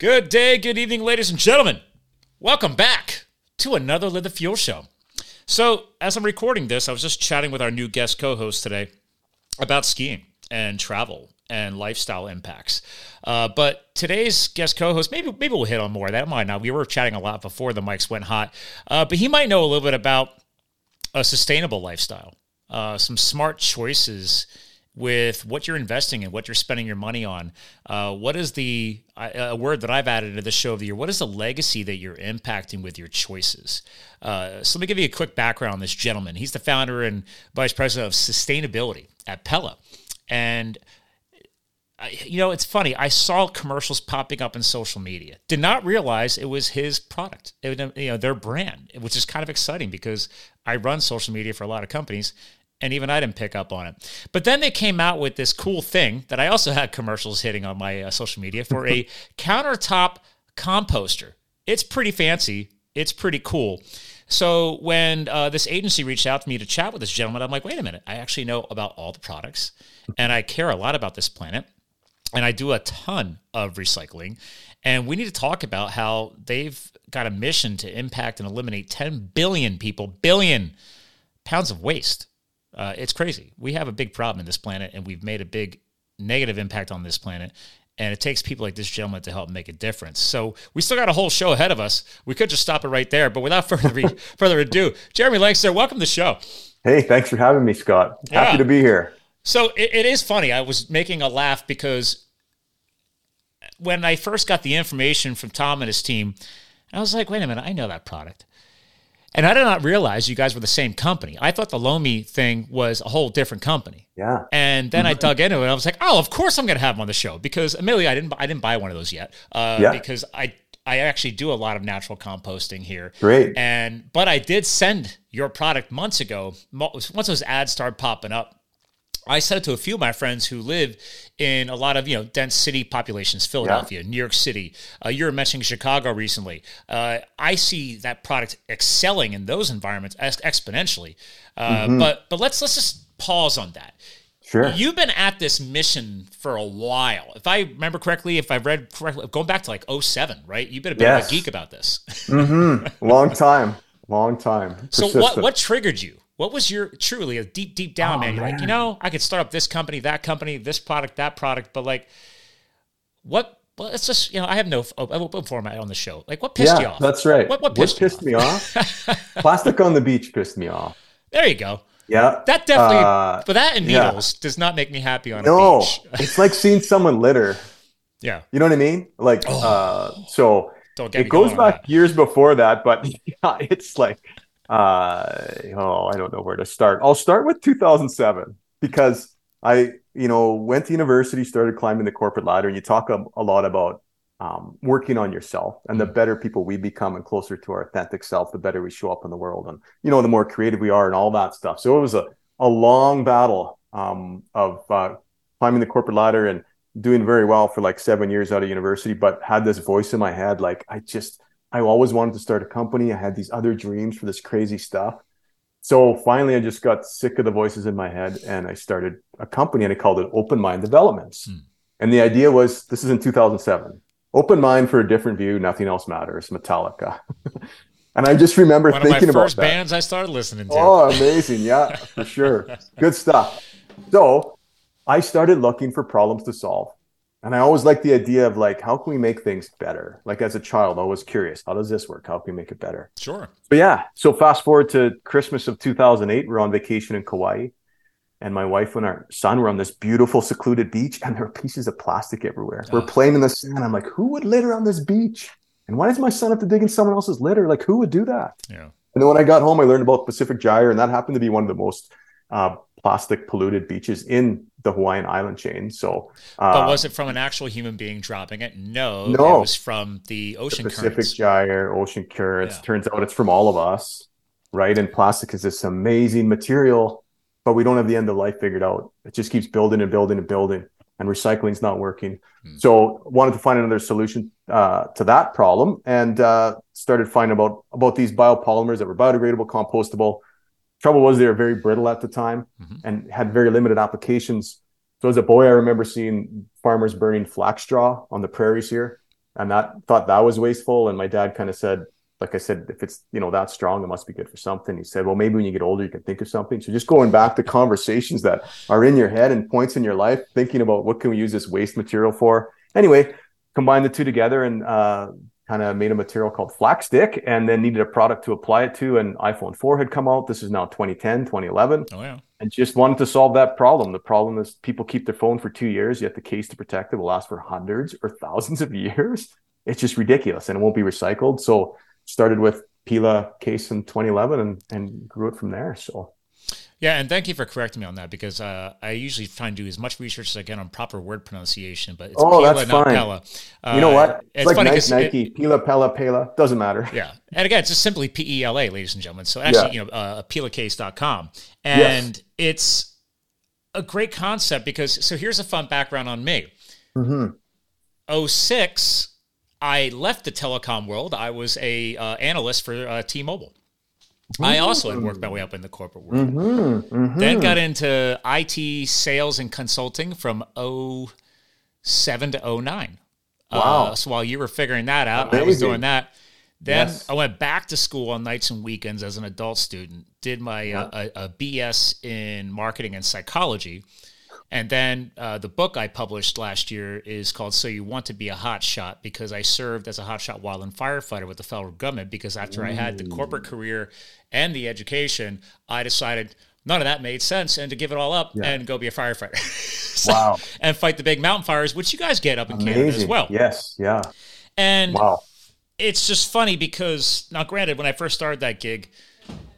Good day, good evening, ladies and gentlemen. Welcome back to another Live the Fuel show. So, as I'm recording this, I was just chatting with our new guest co host today about skiing and travel and lifestyle impacts. Uh, but today's guest co-host, maybe maybe we'll hit on more of that. Might not. We were chatting a lot before the mics went hot, uh, but he might know a little bit about a sustainable lifestyle, uh, some smart choices with what you're investing in, what you're spending your money on. Uh, what is the a word that I've added to the show of the year? What is the legacy that you're impacting with your choices? Uh, so let me give you a quick background on this gentleman. He's the founder and vice president of sustainability at Pella, and you know, it's funny. I saw commercials popping up in social media. Did not realize it was his product, it, you know, their brand, which is kind of exciting because I run social media for a lot of companies, and even I didn't pick up on it. But then they came out with this cool thing that I also had commercials hitting on my uh, social media for a countertop composter. It's pretty fancy. It's pretty cool. So when uh, this agency reached out to me to chat with this gentleman, I'm like, wait a minute. I actually know about all the products, and I care a lot about this planet and I do a ton of recycling. And we need to talk about how they've got a mission to impact and eliminate 10 billion people, billion pounds of waste. Uh, it's crazy. We have a big problem in this planet, and we've made a big negative impact on this planet. And it takes people like this gentleman to help make a difference. So we still got a whole show ahead of us. We could just stop it right there. But without further re- further ado, Jeremy Lancaster, welcome to the show. Hey, thanks for having me, Scott. Happy yeah. to be here. So it, it is funny. I was making a laugh because when I first got the information from Tom and his team, I was like, wait a minute, I know that product. And I did not realize you guys were the same company. I thought the Lomi thing was a whole different company. Yeah. And then I dug into it. and I was like, oh, of course I'm going to have him on the show because a Lomi, I didn't I didn't buy one of those yet. Uh, yeah. Because I I actually do a lot of natural composting here. Great. And but I did send your product months ago. Once those ads started popping up, I said it to a few of my friends who live in a lot of you know dense city populations, Philadelphia, yeah. New York City. Uh, you were mentioning Chicago recently. Uh, I see that product excelling in those environments exponentially. Uh, mm-hmm. But but let's let's just pause on that. Sure. You've been at this mission for a while. If I remember correctly, if I've read correctly, going back to like 07, right? You've been a bit yes. of a geek about this. mm-hmm. Long time. Long time. Persistent. So what what triggered you? What was your truly a deep, deep down, oh, man? You're man. like, you know, I could start up this company, that company, this product, that product, but like, what? Well, it's just you know, I have no open format on the show. Like, what pissed yeah, you off? That's right. What, what pissed, what pissed me off? Plastic on the beach pissed me off. There you go. Yeah, that definitely. Uh, but that and needles yeah. does not make me happy on no, a beach. it's like seeing someone litter. Yeah, you know what I mean. Like, oh. uh, so it goes back years before that, but yeah, it's like uh, oh, I don't know where to start. I'll start with 2007 because I, you know, went to university, started climbing the corporate ladder, and you talk a, a lot about um, working on yourself. And the mm. better people we become and closer to our authentic self, the better we show up in the world, and you know, the more creative we are, and all that stuff. So it was a a long battle um, of uh, climbing the corporate ladder and doing very well for like seven years out of university, but had this voice in my head like I just I always wanted to start a company. I had these other dreams for this crazy stuff. So finally, I just got sick of the voices in my head and I started a company and I called it Open Mind Developments. Hmm. And the idea was this is in 2007 open mind for a different view, nothing else matters, Metallica. and I just remember One thinking of my first about bands I started listening to. Oh, amazing. Yeah, for sure. Good stuff. So I started looking for problems to solve. And I always like the idea of like, how can we make things better? Like as a child, I was curious, how does this work? How can we make it better? Sure. But yeah, so fast forward to Christmas of 2008, we're on vacation in Kauai, and my wife and our son were on this beautiful secluded beach, and there were pieces of plastic everywhere. Oh. We're playing in the sand. I'm like, who would litter on this beach? And why does my son have to dig in someone else's litter? Like, who would do that? Yeah. And then when I got home, I learned about Pacific Gyre, and that happened to be one of the most uh, plastic polluted beaches in the Hawaiian island chain. So, uh, but was it from an actual human being dropping it? No, no, it was from the ocean the Pacific currents. Gyre, ocean currents. Yeah. Turns out it's from all of us, right? And plastic is this amazing material, but we don't have the end of life figured out. It just keeps building and building and building, and recycling's not working. Hmm. So, wanted to find another solution uh, to that problem, and uh, started finding about about these biopolymers that were biodegradable, compostable Trouble was they were very brittle at the time mm-hmm. and had very limited applications. So as a boy, I remember seeing farmers burning flax straw on the prairies here. and that thought that was wasteful. And my dad kind of said, like I said, if it's you know that strong, it must be good for something. He said, well, maybe when you get older, you can think of something. So just going back to conversations that are in your head and points in your life, thinking about what can we use this waste material for. Anyway, combine the two together and uh, kind of made a material called Flaxstic, and then needed a product to apply it to. And iPhone 4 had come out. This is now 2010, 2011. Oh yeah. And just wanted to solve that problem. The problem is people keep their phone for two years, yet the case to protect it will last for hundreds or thousands of years. It's just ridiculous, and it won't be recycled. So started with Pela case in 2011 and, and grew it from there. So. Yeah, and thank you for correcting me on that because uh, I usually try and do as much research as I can on proper word pronunciation, but it's oh, Pila, that's fine. Pella. Uh, you know what? Uh, it's, it's like Nike, Nike it, Pila, Pella, Pela, doesn't matter. Yeah, and again, it's just simply P E L A, ladies and gentlemen. So actually, yeah. you know, uh, pelacase.com, and yes. it's a great concept because so here's a fun background on me. Mm-hmm. 06, I left the telecom world. I was a uh, analyst for uh, T-Mobile. I also had worked my way up in the corporate world. Mm-hmm, mm-hmm. Then got into IT sales and consulting from 07 to 09. Uh, wow. Uh, so while you were figuring that out, Amazing. I was doing that. Then yes. I went back to school on nights and weekends as an adult student. Did my yeah. uh, a, a BS in marketing and psychology and then uh, the book I published last year is called "So You Want to Be a Hot Shot" because I served as a hot hotshot wildland firefighter with the federal government. Because after Ooh. I had the corporate career and the education, I decided none of that made sense, and to give it all up yeah. and go be a firefighter. so, wow! And fight the big mountain fires, which you guys get up in Amazing. Canada as well. Yes, yeah. And wow, it's just funny because now, granted, when I first started that gig,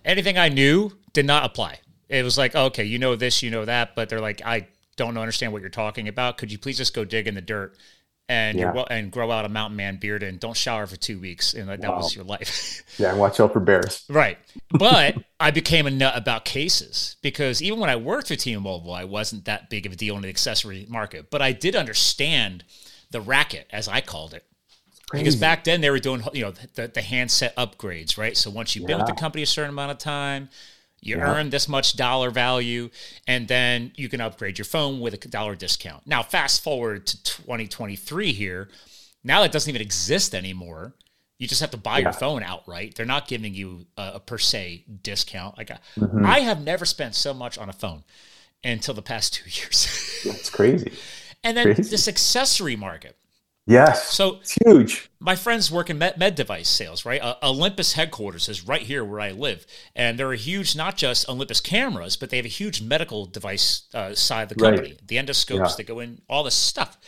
anything I knew did not apply. It was like, okay, you know this, you know that, but they're like, I don't understand what you're talking about. Could you please just go dig in the dirt and yeah. and grow out a mountain man beard and don't shower for two weeks and that, wow. was your life. yeah, and watch out for bears. Right, but I became a nut about cases because even when I worked for T-Mobile, I wasn't that big of a deal in the accessory market, but I did understand the racket as I called it. Because back then they were doing, you know, the, the handset upgrades, right? So once you've yeah. been with the company a certain amount of time, you yeah. earn this much dollar value, and then you can upgrade your phone with a dollar discount. Now, fast forward to 2023 here. Now that doesn't even exist anymore. You just have to buy yeah. your phone outright. They're not giving you a, a per se discount. Like mm-hmm. I have never spent so much on a phone until the past two years. That's crazy. And then crazy. this accessory market. Yes. So it's huge. My friends work in med, med device sales, right? Uh, Olympus headquarters is right here where I live, and they're a huge, not just Olympus cameras, but they have a huge medical device uh, side of the company. Right. The endoscopes yeah. that go in, all this stuff.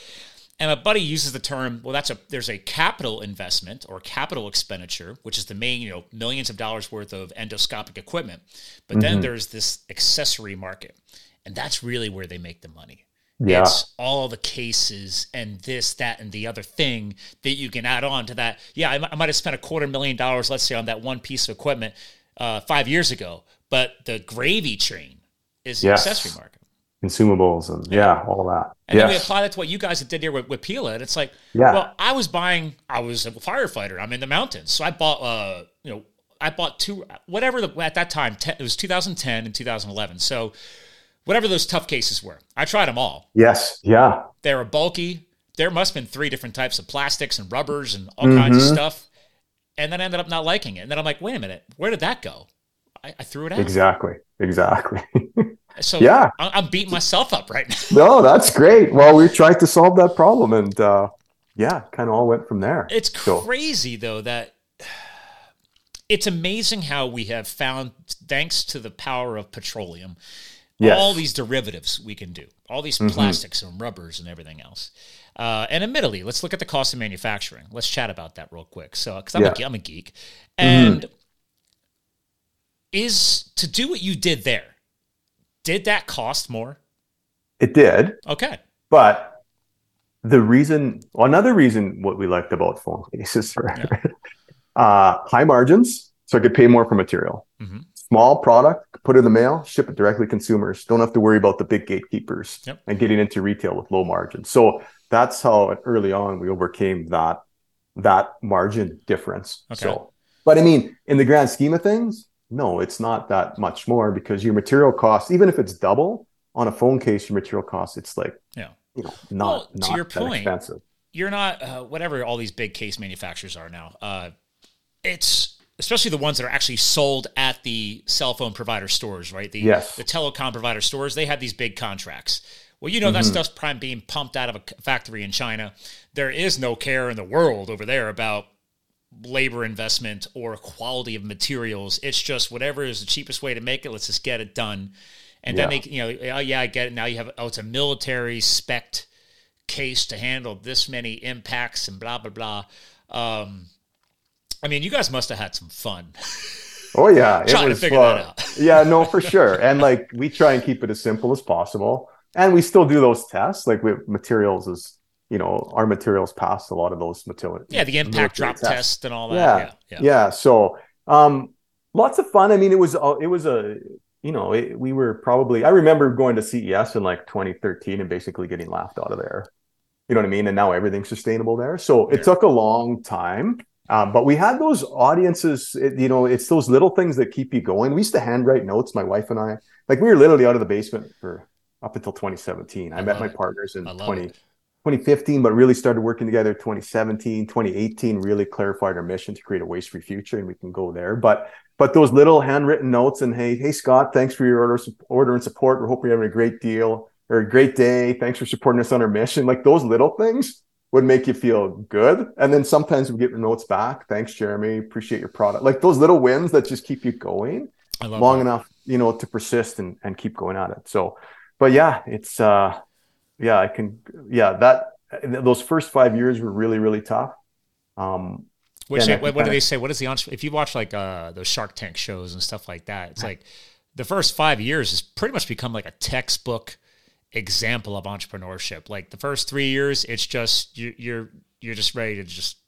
And my buddy uses the term, well, that's a there's a capital investment or capital expenditure, which is the main, you know, millions of dollars worth of endoscopic equipment. But mm-hmm. then there's this accessory market, and that's really where they make the money. Yeah. It's all the cases and this, that, and the other thing that you can add on to that. Yeah, I, I might have spent a quarter million dollars, let's say, on that one piece of equipment uh, five years ago, but the gravy train is the yes. accessory market. Consumables and yeah, all that. And yes. then we apply that to what you guys did here with, with Pela, and it's like, yeah. well, I was buying, I was a firefighter. I'm in the mountains, so I bought, uh, you know, I bought two, whatever the at that time, it was 2010 and 2011. So whatever those tough cases were. I tried them all. Yes. Yeah. They were bulky. There must have been three different types of plastics and rubbers and all mm-hmm. kinds of stuff. And then I ended up not liking it. And then I'm like, wait a minute, where did that go? I, I threw it out. Exactly. Exactly. so yeah, I'm beating myself up right now. no, that's great. Well, we tried to solve that problem and uh, yeah, kind of all went from there. It's crazy so. though that it's amazing how we have found, thanks to the power of petroleum, yes. all these derivatives we can do, all these mm-hmm. plastics and rubbers and everything else. Uh, and admittedly, let's look at the cost of manufacturing. Let's chat about that real quick. So, because I'm, yeah. a, I'm a geek, and mm-hmm. is to do what you did there, did that cost more? It did. Okay. But the reason, well, another reason what we liked about phone cases? Yeah. uh, high margins, so I could pay more for material. Mm-hmm small product, put it in the mail, ship it directly to consumers. Don't have to worry about the big gatekeepers yep. and getting into retail with low margins. So that's how early on we overcame that that margin difference. Okay. So, but I mean, in the grand scheme of things, no, it's not that much more because your material costs, even if it's double on a phone case, your material costs, it's like, yeah, you know, not, well, not to your point, expensive you're not uh, whatever all these big case manufacturers are now. Uh, it's especially the ones that are actually sold at the cell phone provider stores, right? The yes. the telecom provider stores, they have these big contracts. Well, you know mm-hmm. that stuff's prime being pumped out of a factory in China. There is no care in the world over there about labor investment or quality of materials. It's just whatever is the cheapest way to make it. Let's just get it done. And yeah. then they, you know, oh yeah, I get it. Now you have oh, it's a military spec case to handle this many impacts and blah blah blah. Um, I mean, you guys must have had some fun. Oh yeah, trying to figure fun. that out. yeah, no, for sure. And like we try and keep it as simple as possible, and we still do those tests. Like we materials is you know our materials pass a lot of those materials. Yeah, the impact drop tests. test and all that. Yeah, yeah. yeah. yeah. So um, lots of fun. I mean, it was it was a you know it, we were probably I remember going to CES in like 2013 and basically getting laughed out of there. You know what I mean? And now everything's sustainable there. So it took a long time. Um, but we had those audiences, it, you know, it's those little things that keep you going. We used to handwrite notes, my wife and I. Like we were literally out of the basement for up until 2017. I, I met my it. partners in 20, 2015, but really started working together 2017, 2018, really clarified our mission to create a waste-free future, and we can go there. But but those little handwritten notes and hey, hey Scott, thanks for your order order and support. We hope you're having a great deal or a great day. Thanks for supporting us on our mission. Like those little things would make you feel good. And then sometimes we get the notes back. Thanks, Jeremy. Appreciate your product. Like those little wins that just keep you going long that. enough, you know, to persist and, and keep going at it. So, but yeah, it's uh yeah, I can. Yeah, that those first five years were really really tough. Um, Which what, what do they say? What is the if you watch like uh, those Shark Tank shows and stuff like that? It's like the first five years has pretty much become like a textbook example of entrepreneurship. Like the first three years, it's just you, you're you're just ready to just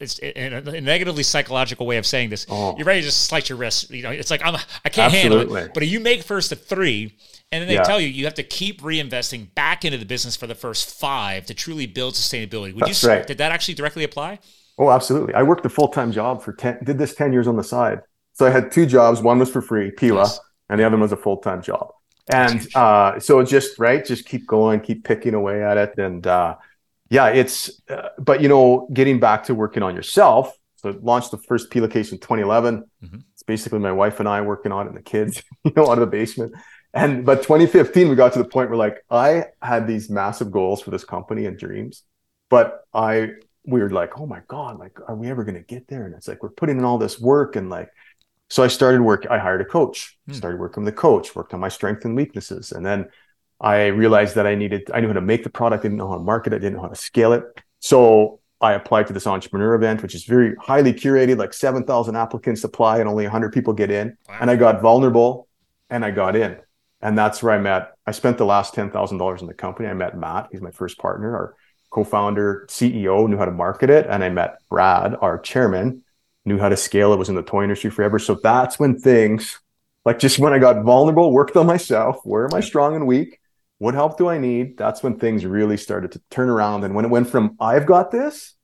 it's in a, negatively psychological way of saying this. Oh. You're ready to just slice your wrist. You know, it's like I'm I can't Absolutely. handle it. But if you make first a three, and then they yeah. tell you you have to keep reinvesting back into the business for the first five to truly build sustainability. Would That's you right. did that actually directly apply? Oh, absolutely. I worked a full time job for ten. Did this ten years on the side. So I had two jobs. One was for free, Pela, yes. and the other one was a full time job. And uh, so just right, just keep going, keep picking away at it, and uh, yeah, it's. Uh, but you know, getting back to working on yourself. So launched the first case in 2011. Mm-hmm. It's basically my wife and I working on it, and the kids, you know, out of the basement. And but 2015, we got to the point where like I had these massive goals for this company and dreams, but I we were like, oh my god, like are we ever going to get there? And it's like we're putting in all this work and like, so I started work. I hired a coach, hmm. started working with the coach, worked on my strengths and weaknesses, and then I realized that I needed. I knew how to make the product, I didn't know how to market it, I didn't know how to scale it. So I applied to this entrepreneur event, which is very highly curated, like 7,000 applicants apply and only 100 people get in. Wow. And I got vulnerable and I got in and that's where I met. I spent the last ten thousand dollars in the company. I met Matt. He's my first partner, our co-founder, CEO, knew how to market it, and I met Brad, our chairman, knew how to scale it. Was in the toy industry forever. So that's when things, like just when I got vulnerable, worked on myself. Where am I strong and weak? What help do I need? That's when things really started to turn around. And when it went from I've got this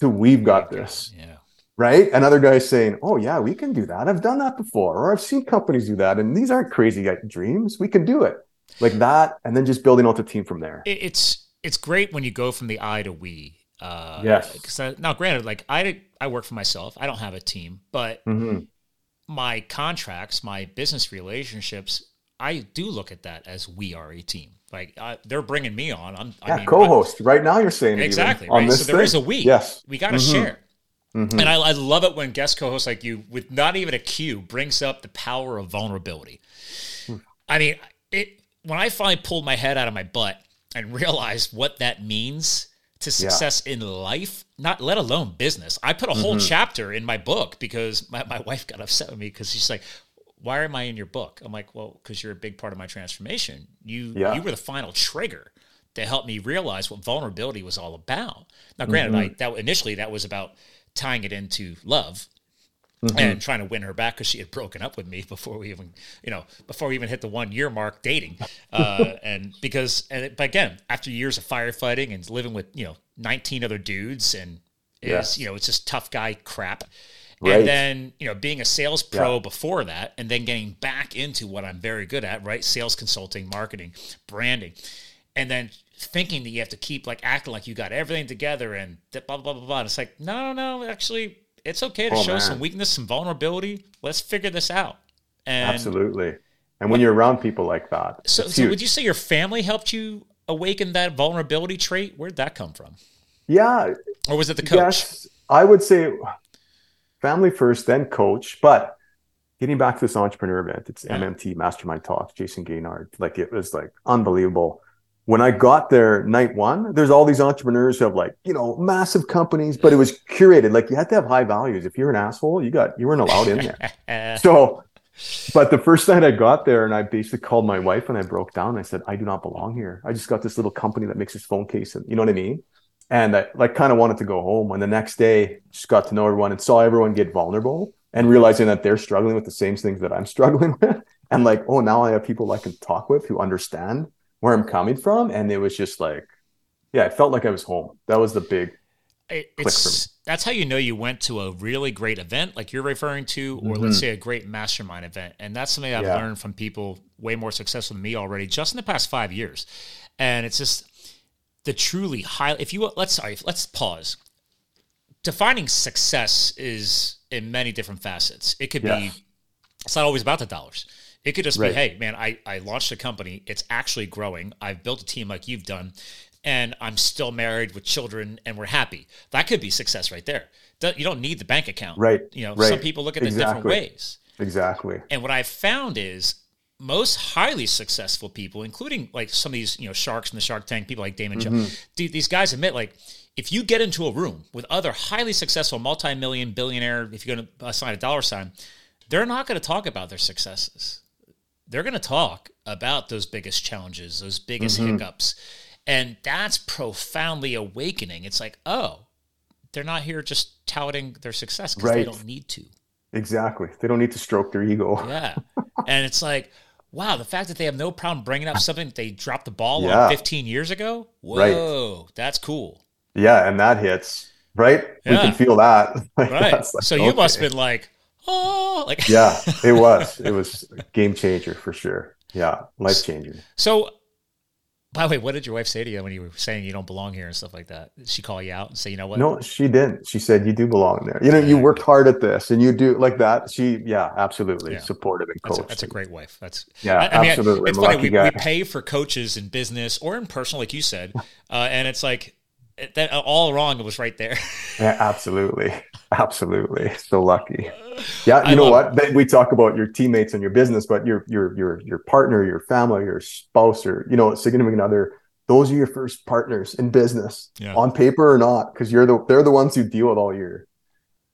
to we've got this. Yeah right? Another guy saying, "Oh yeah, we can do that. I've done that before, or I've seen companies do that, and these aren't crazy dreams. We can do it." Like that, and then just building out the team from there. It's it's great when you go from the I to we. Uh, yes. Because now, granted, like I I work for myself. I don't have a team, but mm-hmm. my contracts, my business relationships, I do look at that as we are a team. Like uh, they're bringing me on. I'm yeah, I mean, co-host. Right now, you're saying exactly. Right? So there thing? is a we. Yes, we got to mm-hmm. share. Mm-hmm. And I, I, love it when guest co-hosts like you, with not even a cue, brings up the power of vulnerability. Mm. I mean, it when I finally pulled my head out of my butt and realized what that means to success yeah. in life, not let alone business. I put a whole mm-hmm. chapter in my book because my, my wife got upset with me because she's like, why am I in your book? I'm like, well, because you're a big part of my transformation. You yeah. you were the final trigger to help me realize what vulnerability was all about. Now, granted, mm-hmm. I that initially that was about tying it into love mm-hmm. and trying to win her back because she had broken up with me before we even, you know, before we even hit the one year mark dating. Uh, and because, and it, but again, after years of firefighting and living with, you know, 19 other dudes and is, yes. you know, it's just tough guy crap. Right. And then, you know, being a sales pro yeah. before that, and then getting back into what I'm very good at, right? Sales consulting, marketing, branding. And then thinking that you have to keep like acting like you got everything together and blah blah blah blah. blah. And it's like no, no, actually, it's okay to oh, show man. some weakness, some vulnerability. Let's figure this out. And Absolutely. And when you're around people like that, so, so would you say your family helped you awaken that vulnerability trait? Where'd that come from? Yeah. Or was it the coach? Yes, I would say family first, then coach. But getting back to this entrepreneur event, it's yeah. MMT Mastermind Talk, Jason Gaignard. Like it was like unbelievable. When I got there night one, there's all these entrepreneurs who have like, you know, massive companies, but it was curated. Like you had to have high values. If you're an asshole, you got you weren't allowed in there. so but the first night I got there and I basically called my wife and I broke down. I said, I do not belong here. I just got this little company that makes this phone case. And you know what I mean? And I like kind of wanted to go home. And the next day, just got to know everyone and saw everyone get vulnerable and realizing that they're struggling with the same things that I'm struggling with. And like, oh, now I have people I can talk with who understand where I'm coming from. And it was just like, yeah, it felt like I was home. That was the big it's that's how you know you went to a really great event like you're referring to or mm-hmm. let's say a great mastermind event and that's something i've yeah. learned from people way more successful than me already just in the past five years and it's just the truly high if you let's sorry let's pause defining success is in many different facets it could yeah. be it's not always about the dollars it could just right. be hey man I, I launched a company it's actually growing i've built a team like you've done and I'm still married with children and we're happy. That could be success right there. You don't need the bank account. Right. You know, right. some people look at exactly. it different ways. Exactly. And what I've found is most highly successful people, including like some of these, you know, sharks in the Shark Tank, people like Daymond mm-hmm. Jones, these guys admit like if you get into a room with other highly successful multi-million billionaire, if you're going to assign a dollar sign, they're not going to talk about their successes. They're going to talk about those biggest challenges, those biggest mm-hmm. hiccups and that's profoundly awakening. It's like, oh, they're not here just touting their success because right. they don't need to. Exactly. They don't need to stroke their ego. yeah. And it's like, wow, the fact that they have no problem bringing up something they dropped the ball yeah. on 15 years ago. Whoa, right. that's cool. Yeah. And that hits, right? Yeah. We can feel that. Like, right. Like, so you must have been like, oh, like, yeah, it was. It was game changer for sure. Yeah. Life changing. So by the way, what did your wife say to you when you were saying you don't belong here and stuff like that? Did she call you out and say, you know what? No, she didn't. She said you do belong there. You know, you worked hard at this and you do like that. She, yeah, absolutely yeah. supportive and coach. That's, that's, a great wife. That's yeah, I, I mean, absolutely. It's funny. We, we, pay for coaches in business or in personal, like you said, uh, and it's like that uh, all wrong. It was right there. yeah, absolutely, absolutely. So lucky. Yeah, you I know what? It. We talk about your teammates and your business, but your your your your partner, your family, your spouse, or you know, significant other. Those are your first partners in business, yeah. on paper or not, because you're the they're the ones who deal with all your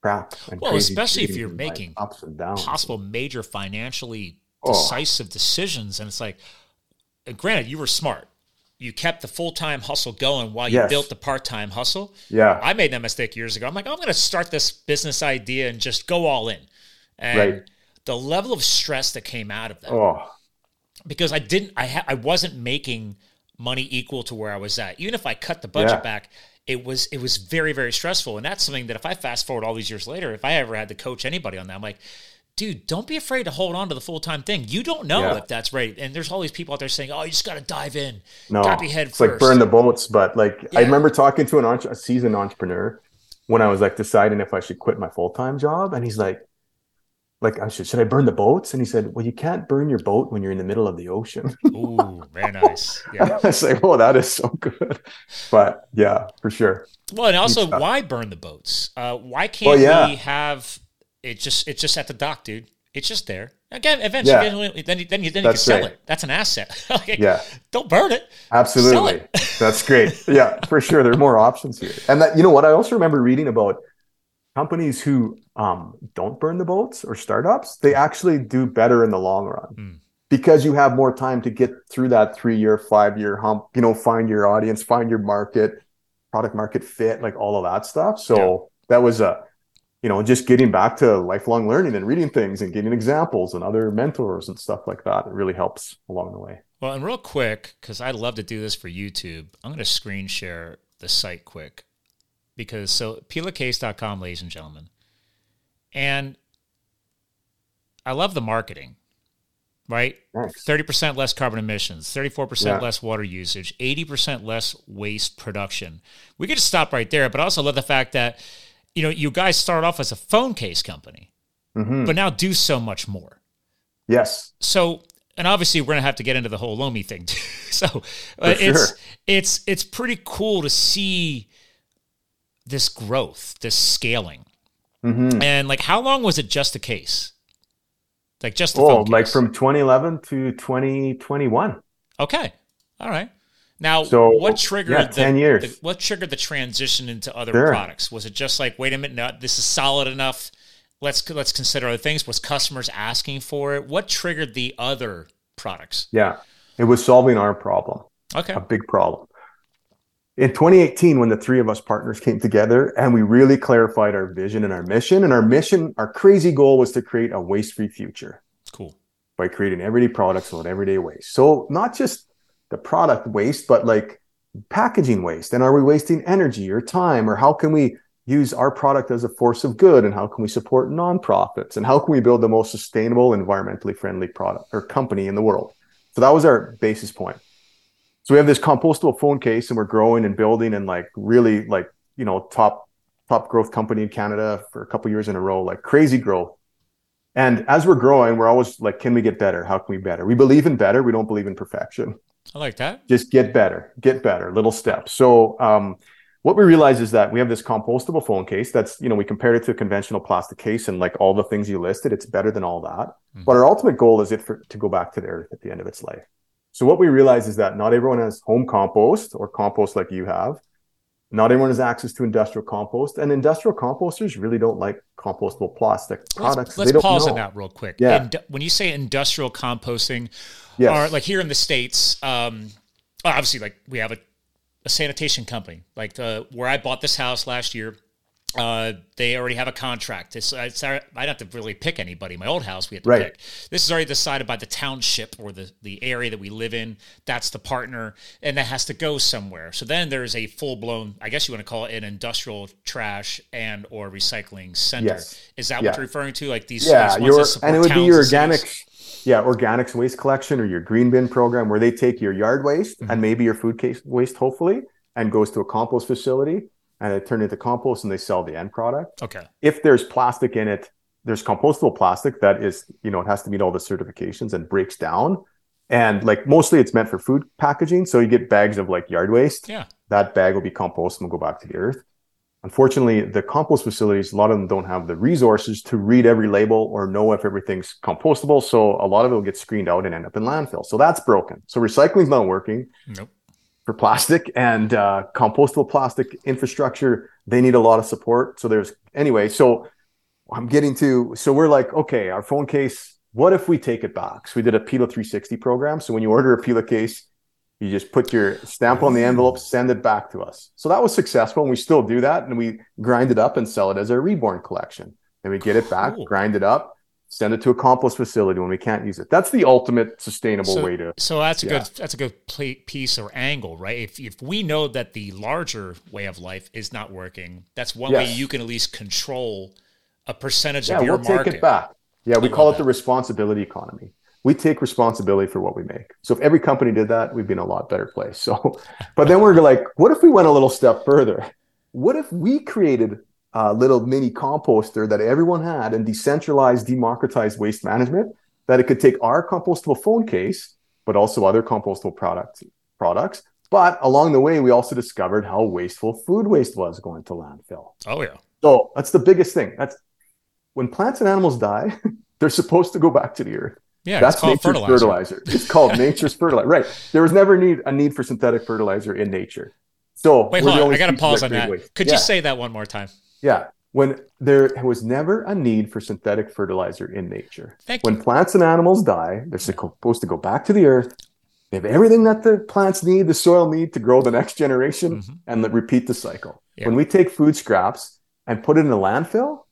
crap. well, especially if you're making ups and downs, possible major financially oh. decisive oh. decisions, and it's like, granted, you were smart you kept the full time hustle going while you yes. built the part time hustle. Yeah. I made that mistake years ago. I'm like, I'm going to start this business idea and just go all in. And right. the level of stress that came out of that. Oh. Because I didn't, I, ha- I wasn't making money equal to where I was at. Even if I cut the budget yeah. back, it was it was very very stressful and that's something that if i fast forward all these years later if i ever had to coach anybody on that i'm like dude, don't be afraid to hold on to the full time thing. You don't know yeah. if that's right. And there's all these people out there saying, "Oh, you just got to dive in, no, got be head it's first. like burn the boats." But like, yeah. I remember talking to an a seasoned entrepreneur when I was like deciding if I should quit my full time job, and he's like, "Like, I should should I burn the boats?" And he said, "Well, you can't burn your boat when you're in the middle of the ocean." Ooh, very nice. Yeah. I was like, "Oh, that is so good." But yeah, for sure. Well, and also, why burn the boats? Uh, why can't well, yeah. we have it just it's just at the dock, dude. It's just there. Again, eventually, yeah. eventually then you, then you, then you can sell right. it. That's an asset. like, yeah. Don't burn it. Absolutely. It. That's great. Yeah, for sure. There are more options here. And that you know what I also remember reading about companies who um, don't burn the boats or startups, they actually do better in the long run. Mm. Because you have more time to get through that three year, five year hump, you know, find your audience, find your market, product market fit, like all of that stuff. So yeah. that was a you know, just getting back to lifelong learning and reading things and getting examples and other mentors and stuff like that. It really helps along the way. Well, and real quick, because I'd love to do this for YouTube, I'm going to screen share the site quick. Because so pelacase.com, ladies and gentlemen. And I love the marketing. right? Thirty percent less carbon emissions, thirty-four percent less water usage, eighty percent less waste production. We could just stop right there, but I also love the fact that you know you guys started off as a phone case company, mm-hmm. but now do so much more. Yes. So, and obviously, we're gonna have to get into the whole Lomi thing. Too. so, uh, it's sure. it's it's pretty cool to see this growth, this scaling, mm-hmm. and like, how long was it just a case? Like just the oh, like from 2011 to 2021. Okay, all right. Now, so, what triggered yeah, 10 the, years. The, what triggered the transition into other sure. products? Was it just like, wait a minute, no, this is solid enough? Let's let's consider other things. Was customers asking for it? What triggered the other products? Yeah, it was solving our problem. Okay, a big problem. In 2018, when the three of us partners came together and we really clarified our vision and our mission, and our mission, our crazy goal was to create a waste-free future. It's cool. By creating everyday products with everyday waste. So not just the product waste, but like packaging waste. And are we wasting energy or time? Or how can we use our product as a force of good? And how can we support nonprofits? And how can we build the most sustainable, environmentally friendly product or company in the world? So that was our basis point. So we have this compostable phone case and we're growing and building and like really like, you know, top top growth company in Canada for a couple years in a row, like crazy growth. And as we're growing, we're always like, can we get better? How can we better? We believe in better. We don't believe in perfection. I like that. Just get better, get better, little steps. So um, what we realize is that we have this compostable phone case that's, you know, we compared it to a conventional plastic case and like all the things you listed, it's better than all that. Mm-hmm. But our ultimate goal is it for, to go back to the earth at the end of its life. So what we realize is that not everyone has home compost or compost like you have. Not everyone has access to industrial compost, and industrial composters really don't like compostable plastic products. Let's, let's pause know. on that real quick. Yeah. And when you say industrial composting, yes. are like here in the states, um, obviously, like we have a, a sanitation company, like the, where I bought this house last year. Uh, they already have a contract. It's, it's, I don't have to really pick anybody. My old house, we had to right. pick. This is already decided by the township or the, the area that we live in. That's the partner, and that has to go somewhere. So then there's a full blown, I guess you want to call it an industrial trash and or recycling center. Yes. Is that yeah. what you're referring to? Like these, yeah, these and it would be your organic, yeah, organics waste collection or your green bin program where they take your yard waste mm-hmm. and maybe your food case waste, hopefully, and goes to a compost facility and it turn it into compost and they sell the end product. Okay. If there's plastic in it, there's compostable plastic that is, you know, it has to meet all the certifications and breaks down. And like mostly it's meant for food packaging. So you get bags of like yard waste. Yeah. That bag will be compost and will go back to the earth. Unfortunately, the compost facilities, a lot of them don't have the resources to read every label or know if everything's compostable. So a lot of it will get screened out and end up in landfill. So that's broken. So recycling's not working. Nope for plastic and uh, compostable plastic infrastructure. They need a lot of support. So there's anyway. So I'm getting to. So we're like, okay, our phone case. What if we take it back? So we did a Pela 360 program. So when you order a Pela case, you just put your stamp on the envelope, send it back to us. So that was successful, and we still do that. And we grind it up and sell it as a reborn collection. Then we get it back, cool. grind it up, send it to a compost facility when we can't use it. That's the ultimate sustainable so, way to. So that's a yeah. good that's a good piece or angle, right? If if we know that the larger way of life is not working, that's one yes. way you can at least control a percentage yeah, of your we'll market. take it back. Yeah, we call it that. the responsibility economy. We take responsibility for what we make. So if every company did that, we'd be in a lot better place. So, but then we're like, what if we went a little step further? What if we created a little mini composter that everyone had and decentralized, democratized waste management, that it could take our compostable phone case, but also other compostable product, products. But along the way, we also discovered how wasteful food waste was going to landfill. Oh, yeah. So that's the biggest thing. That's when plants and animals die, they're supposed to go back to the earth. Yeah, that's nature's fertilizer. fertilizer. It's called nature's fertilizer. Right. There was never need a need for synthetic fertilizer in nature. So wait, hold on. I got to pause on that. Waste. Could yeah. you say that one more time? Yeah. When there was never a need for synthetic fertilizer in nature. Thank when you. plants and animals die, they're supposed to go back to the earth. They have everything that the plants need, the soil need to grow the next generation mm-hmm. and repeat the cycle. Yeah. When we take food scraps and put it in a landfill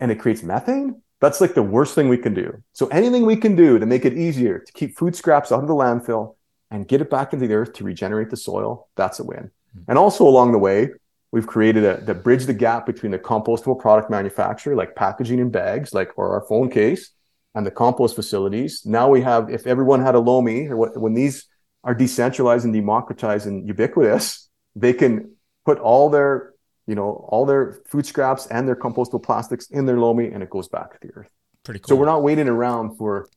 and it creates methane, that's like the worst thing we can do. So anything we can do to make it easier to keep food scraps out of the landfill and get it back into the earth to regenerate the soil, that's a win. Mm-hmm. And also along the way, We've created a to bridge the gap between the compostable product manufacturer, like packaging and bags, like or our phone case, and the compost facilities. Now we have, if everyone had a Lomi, or what, when these are decentralized and democratized and ubiquitous, they can put all their, you know, all their food scraps and their compostable plastics in their Lomi, and it goes back to the earth. Pretty cool. So we're not waiting around for,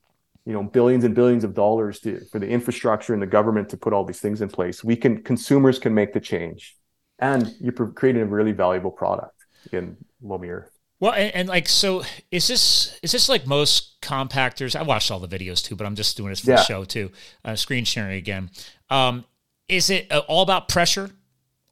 you know, billions and billions of dollars to for the infrastructure and the government to put all these things in place. We can consumers can make the change, and you're creating a really valuable product in Lomi Earth. Well, and, and, like, so is this is this like most compactors? I watched all the videos too, but I'm just doing this for yeah. the show too. Uh, screen sharing again. Um, is it uh, all about pressure,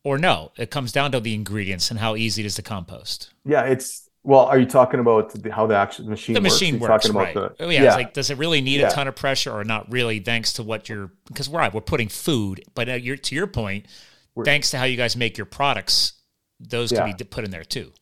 or no? It comes down to the ingredients and how easy it is to compost. Yeah, it's well. Are you talking about the, how the actual machine? The machine works, works right? The, oh, yeah, yeah. like, does it really need yeah. a ton of pressure or not really? Thanks to what you're because we're we're putting food, but to your point, we're, thanks to how you guys make your products, those yeah. can be put in there too.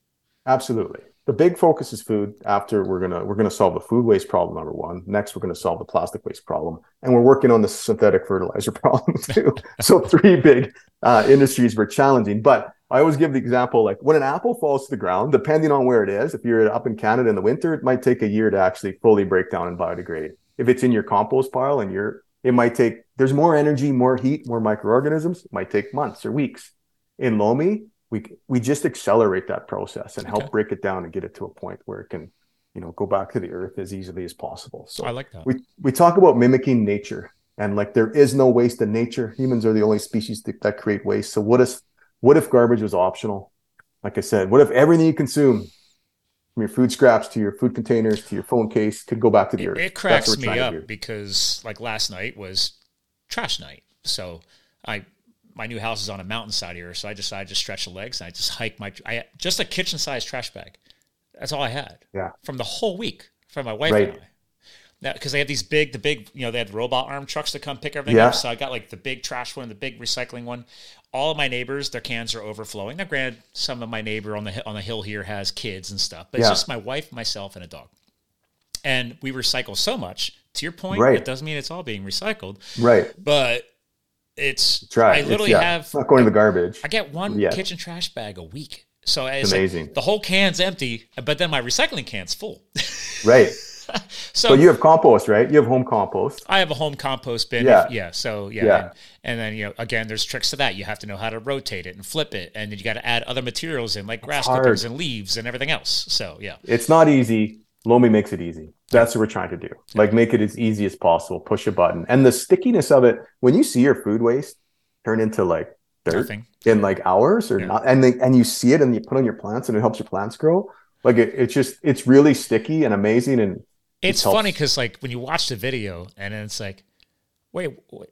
Absolutely the big focus is food. After we're gonna we're gonna solve the food waste problem number one. Next we're gonna solve the plastic waste problem. And we're working on the synthetic fertilizer problem too. So three big uh, industries we're challenging. But i always give the example like when an apple falls to the ground depending on where it is if you're up in canada in the winter it might take a year to actually fully break down and biodegrade. If it's in your compost pile and you're it might take there's more energy more heat more microorganisms. It might take months or weeks. In lomi we we just accelerate that process and okay. help break it down and get it to a point where it can you know go back to the earth as easily as possible. So i like that. we we talk about mimicking nature and like there is no waste in nature. Humans are the only species that, that create waste. So what if what if garbage was optional? Like i said what if everything you consume from your food scraps to your food containers to your phone case could go back to the it, earth? it cracks me up because like last night was trash night. So i my new house is on a mountainside here, so I decided to stretch the legs and I just hiked my I just a kitchen sized trash bag. That's all I had. Yeah. From the whole week from my wife right. and I. Now, because they have these big, the big, you know, they had robot arm trucks to come pick everything yeah. up. So I got like the big trash one, the big recycling one. All of my neighbors, their cans are overflowing. Now, granted, some of my neighbor on the on the hill here has kids and stuff, but yeah. it's just my wife, myself, and a dog. And we recycle so much. To your point, right. it doesn't mean it's all being recycled. Right. But it's right. I literally it's, yeah, have it's not going to the garbage. I get one yeah. kitchen trash bag a week. So it's amazing. Like the whole can's empty, but then my recycling can's full. right. so you have compost, right? You have home compost. I have a home compost bin. Yeah. If, yeah. So yeah. yeah. And, and, then you know, again, there's tricks to that. You have to know how to rotate it and flip it, and then you got to add other materials in, like grass clippings and leaves and everything else. So yeah. It's not easy. Lomi makes it easy. That's what we're trying to do. Like make it as easy as possible. Push a button, and the stickiness of it. When you see your food waste turn into like dirt Nothing. in like hours or yeah. not, and they, and you see it and you put on your plants and it helps your plants grow. Like it, it's just it's really sticky and amazing and it's it funny because like when you watch the video and then it's like, wait, wait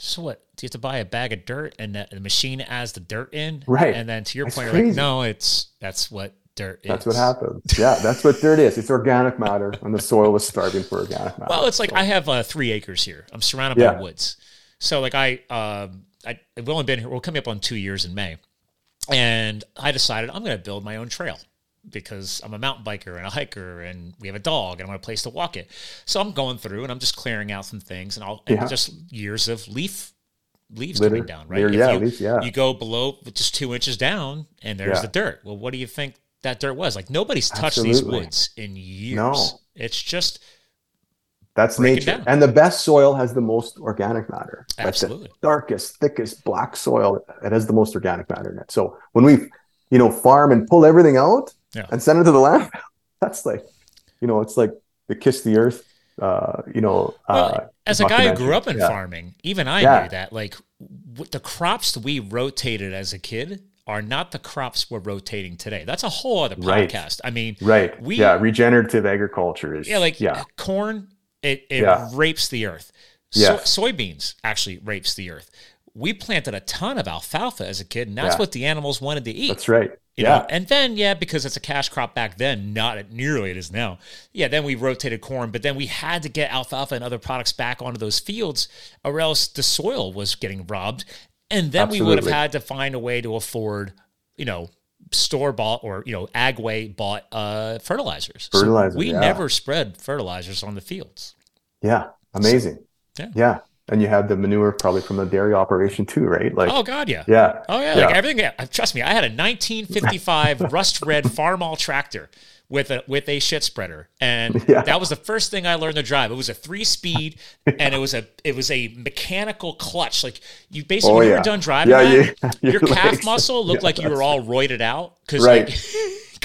so what? Do you have to buy a bag of dirt and the, the machine adds the dirt in? Right. And then to your that's point, you're like, no, it's that's what dirt That's what happens. Yeah, that's what dirt is. It's organic matter, and the soil is starving for organic matter. Well, it's like so. I have uh, three acres here. I'm surrounded yeah. by woods. So like I, um, I, I've only been here. We're coming up on two years in May, and I decided I'm going to build my own trail because I'm a mountain biker and a hiker, and we have a dog, and I want a place to walk it. So I'm going through and I'm just clearing out some things, and I'll yeah. and just years of leaf leaves Litter, coming down, right? yeah, you, leaves, yeah. You go below just two inches down, and there's yeah. the dirt. Well, what do you think that dirt was. Like nobody's touched Absolutely. these woods in years. No. It's just that's nature. Down. And the best soil has the most organic matter. Absolutely. Like the darkest, thickest black soil, it has the most organic matter in it. So when we, you know, farm and pull everything out yeah. and send it to the landfill, that's like, you know, it's like the kiss the earth. Uh, you know, well, uh, as a guy who grew up in yeah. farming, even I yeah. knew that. Like the crops we rotated as a kid, are not the crops we're rotating today. That's a whole other podcast. Right. I mean, right? We, yeah, regenerative agriculture is yeah, like yeah. corn. It it yeah. rapes the earth. Yes. So, soybeans actually rapes the earth. We planted a ton of alfalfa as a kid, and that's yeah. what the animals wanted to eat. That's right. You yeah. Know? And then, yeah, because it's a cash crop back then, not nearly it is now. Yeah, then we rotated corn, but then we had to get alfalfa and other products back onto those fields, or else the soil was getting robbed. And then Absolutely. we would have had to find a way to afford, you know, store bought or you know agway bought uh, fertilizers. Fertilizer. So we yeah. never spread fertilizers on the fields. Yeah, amazing. So, yeah. yeah. and you have the manure probably from the dairy operation too, right? Like, oh god, yeah, yeah, oh yeah, yeah. like everything. Yeah. Trust me, I had a 1955 rust red Farmall tractor with a with a shit spreader, and yeah. that was the first thing I learned to drive. It was a three speed, and it was a it was a mechanical clutch. Like you basically, oh, you were done driving, yeah, that, your calf muscle looked like you were all roided out because right. like.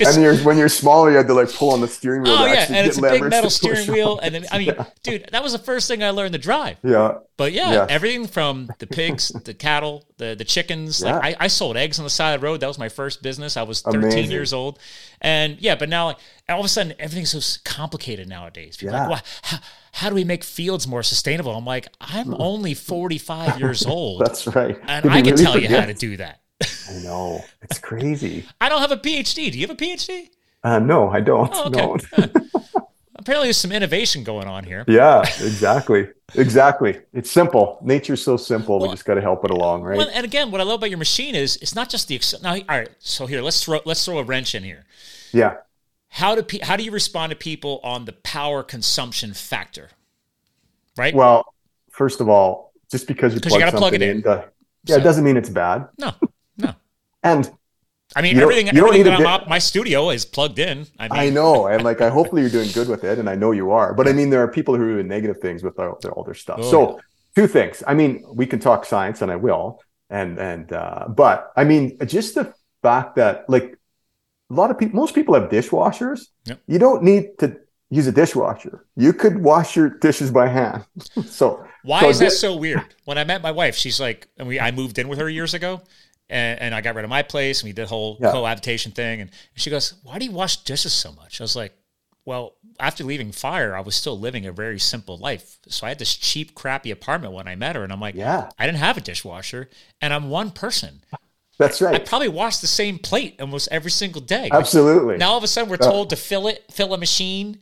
And you're, when you're smaller, you had to like pull on the steering wheel. Oh yeah, and it's a big metal steering wheel. And then I mean, yeah. dude, that was the first thing I learned to drive. Yeah. But yeah, yeah. everything from the pigs, the cattle, the the chickens. Yeah. Like I, I sold eggs on the side of the road. That was my first business. I was 13 Amazing. years old, and yeah. But now, like all of a sudden, everything's so complicated nowadays. People yeah. like, well, how, how do we make fields more sustainable? I'm like, I'm hmm. only 45 years old. That's right. And I can really tell forget? you how to do that. I know. It's crazy. I don't have a PhD. Do you have a PhD? Uh, no, I don't. Oh, okay. No. Apparently, there's some innovation going on here. Yeah, exactly. exactly. It's simple. Nature's so simple. Well, we just got to help it along, right? Well, and again, what I love about your machine is it's not just the now. All right, so here let's throw let's throw a wrench in here. Yeah. How do pe- how do you respond to people on the power consumption factor? Right. Well, first of all, just because you plug you something plug it in, in yeah, so, it doesn't mean it's bad. No. and I mean, everything, everything that I'm up, my studio is plugged in. I, mean, I know, and like, I hopefully you're doing good with it, and I know you are. But I mean, there are people who are doing negative things with all, all their stuff. Oh, so, yeah. two things. I mean, we can talk science, and I will, and and uh, but I mean, just the fact that like a lot of people, most people have dishwashers. Yep. You don't need to use a dishwasher. You could wash your dishes by hand. so why so is that so weird? When I met my wife, she's like, and we I moved in with her years ago and, and I got rid of my place and we did the whole yeah. cohabitation thing. And she goes, Why do you wash dishes so much? I was like, Well, after leaving fire, I was still living a very simple life. So I had this cheap, crappy apartment when I met her. And I'm like, Yeah, I didn't have a dishwasher and I'm one person. That's right. I probably wash the same plate almost every single day. Absolutely. Now all of a sudden we're told to fill it, fill a machine.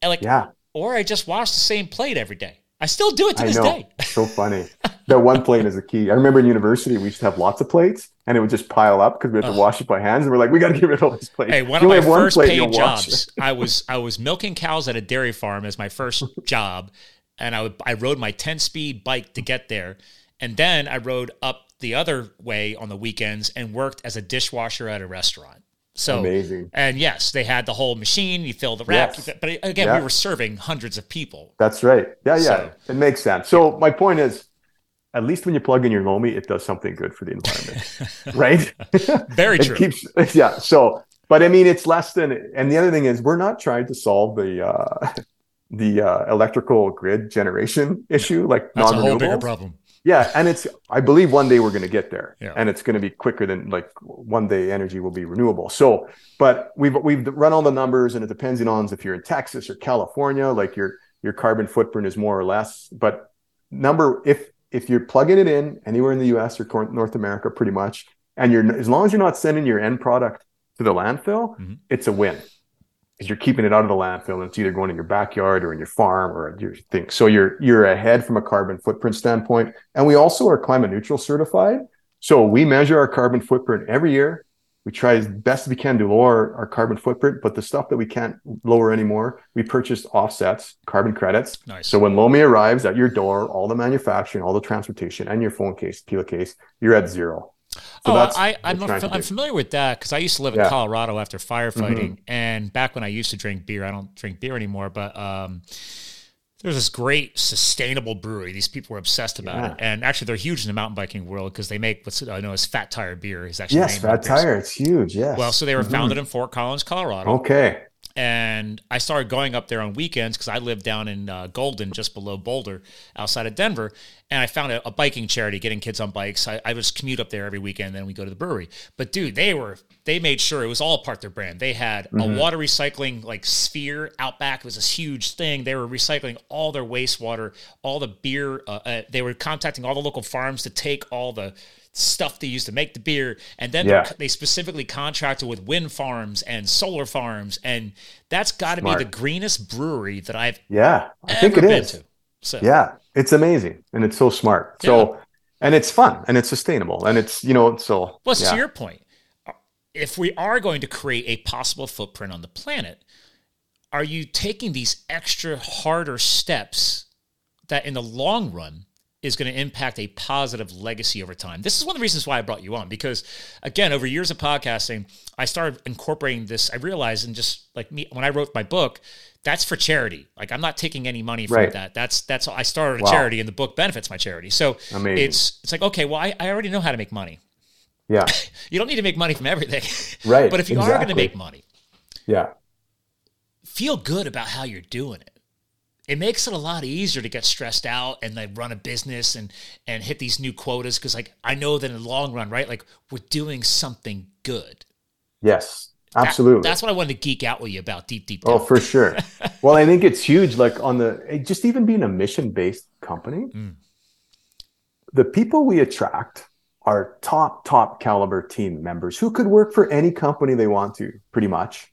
And like, yeah. Or I just wash the same plate every day. I still do it to I this know. day. so funny. that one plate is a key. I remember in university we used to have lots of plates, and it would just pile up because we had to wash it by hands. And we're like, we got to get rid of all these plates. Hey, one you of my first paid jobs, I was I was milking cows at a dairy farm as my first job, and I would, I rode my ten speed bike to get there, and then I rode up the other way on the weekends and worked as a dishwasher at a restaurant. So amazing. And yes, they had the whole machine. You fill the rack, yes. but again, yeah. we were serving hundreds of people. That's right. Yeah, yeah, so, it makes sense. So my point is, at least when you plug in your Lomi, it does something good for the environment, right? Very true. Keeps, yeah. So, but I mean, it's less than. And the other thing is, we're not trying to solve the uh, the uh, electrical grid generation issue, like That's a whole bigger problem yeah and it's i believe one day we're going to get there yeah. and it's going to be quicker than like one day energy will be renewable so but we've we've run all the numbers and it depends on if you're in texas or california like your your carbon footprint is more or less but number if if you're plugging it in anywhere in the us or north america pretty much and you're as long as you're not sending your end product to the landfill mm-hmm. it's a win is you're keeping it out of the landfill and it's either going in your backyard or in your farm or your thing. So you're you're ahead from a carbon footprint standpoint. And we also are climate neutral certified. So we measure our carbon footprint every year. We try as best we can to lower our carbon footprint, but the stuff that we can't lower anymore, we purchase offsets, carbon credits. Nice. So when Lomi arrives at your door, all the manufacturing, all the transportation, and your phone case, Pela case, you're at zero. So oh, I, I'm, I'm familiar with that because I used to live in yeah. Colorado after firefighting, mm-hmm. and back when I used to drink beer, I don't drink beer anymore, but um, there's this great sustainable brewery. These people were obsessed about yeah. it, and actually, they're huge in the mountain biking world because they make what's I know as Fat Tire beer. Is actually yes, Fat Tire. It's huge. Yes. Well, so they were mm-hmm. founded in Fort Collins, Colorado. Okay and I started going up there on weekends because I lived down in uh, Golden, just below Boulder, outside of Denver. And I found a, a biking charity, getting kids on bikes. I, I just commute up there every weekend, and then we go to the brewery. But dude, they were they made sure it was all part of their brand. They had mm-hmm. a water recycling like sphere out back. It was this huge thing. They were recycling all their wastewater, all the beer. Uh, uh, they were contacting all the local farms to take all the stuff they used to make the beer. And then yeah. they specifically contracted with wind farms and solar farms. And that's got to be the greenest brewery that I've yeah, I think it is. To. So yeah, it's amazing and it's so smart. So and it's fun and it's sustainable and it's you know so. Well, yeah. to your point, uh, if we are going to create a possible footprint on the planet, are you taking these extra harder steps that in the long run is going to impact a positive legacy over time. This is one of the reasons why I brought you on because, again, over years of podcasting, I started incorporating this. I realized, and just like me, when I wrote my book, that's for charity. Like I'm not taking any money from right. that. That's that's I started a wow. charity, and the book benefits my charity. So Amazing. it's it's like okay, well, I, I already know how to make money. Yeah, you don't need to make money from everything, right? but if you exactly. are going to make money, yeah, feel good about how you're doing it it makes it a lot easier to get stressed out and like run a business and and hit these new quotas because like I know that in the long run, right? Like we're doing something good. Yes, absolutely. That, that's what I wanted to geek out with you about deep, deep. Oh, down. Oh, for sure. well, I think it's huge. Like on the just even being a mission based company, mm. the people we attract are top top caliber team members who could work for any company they want to, pretty much.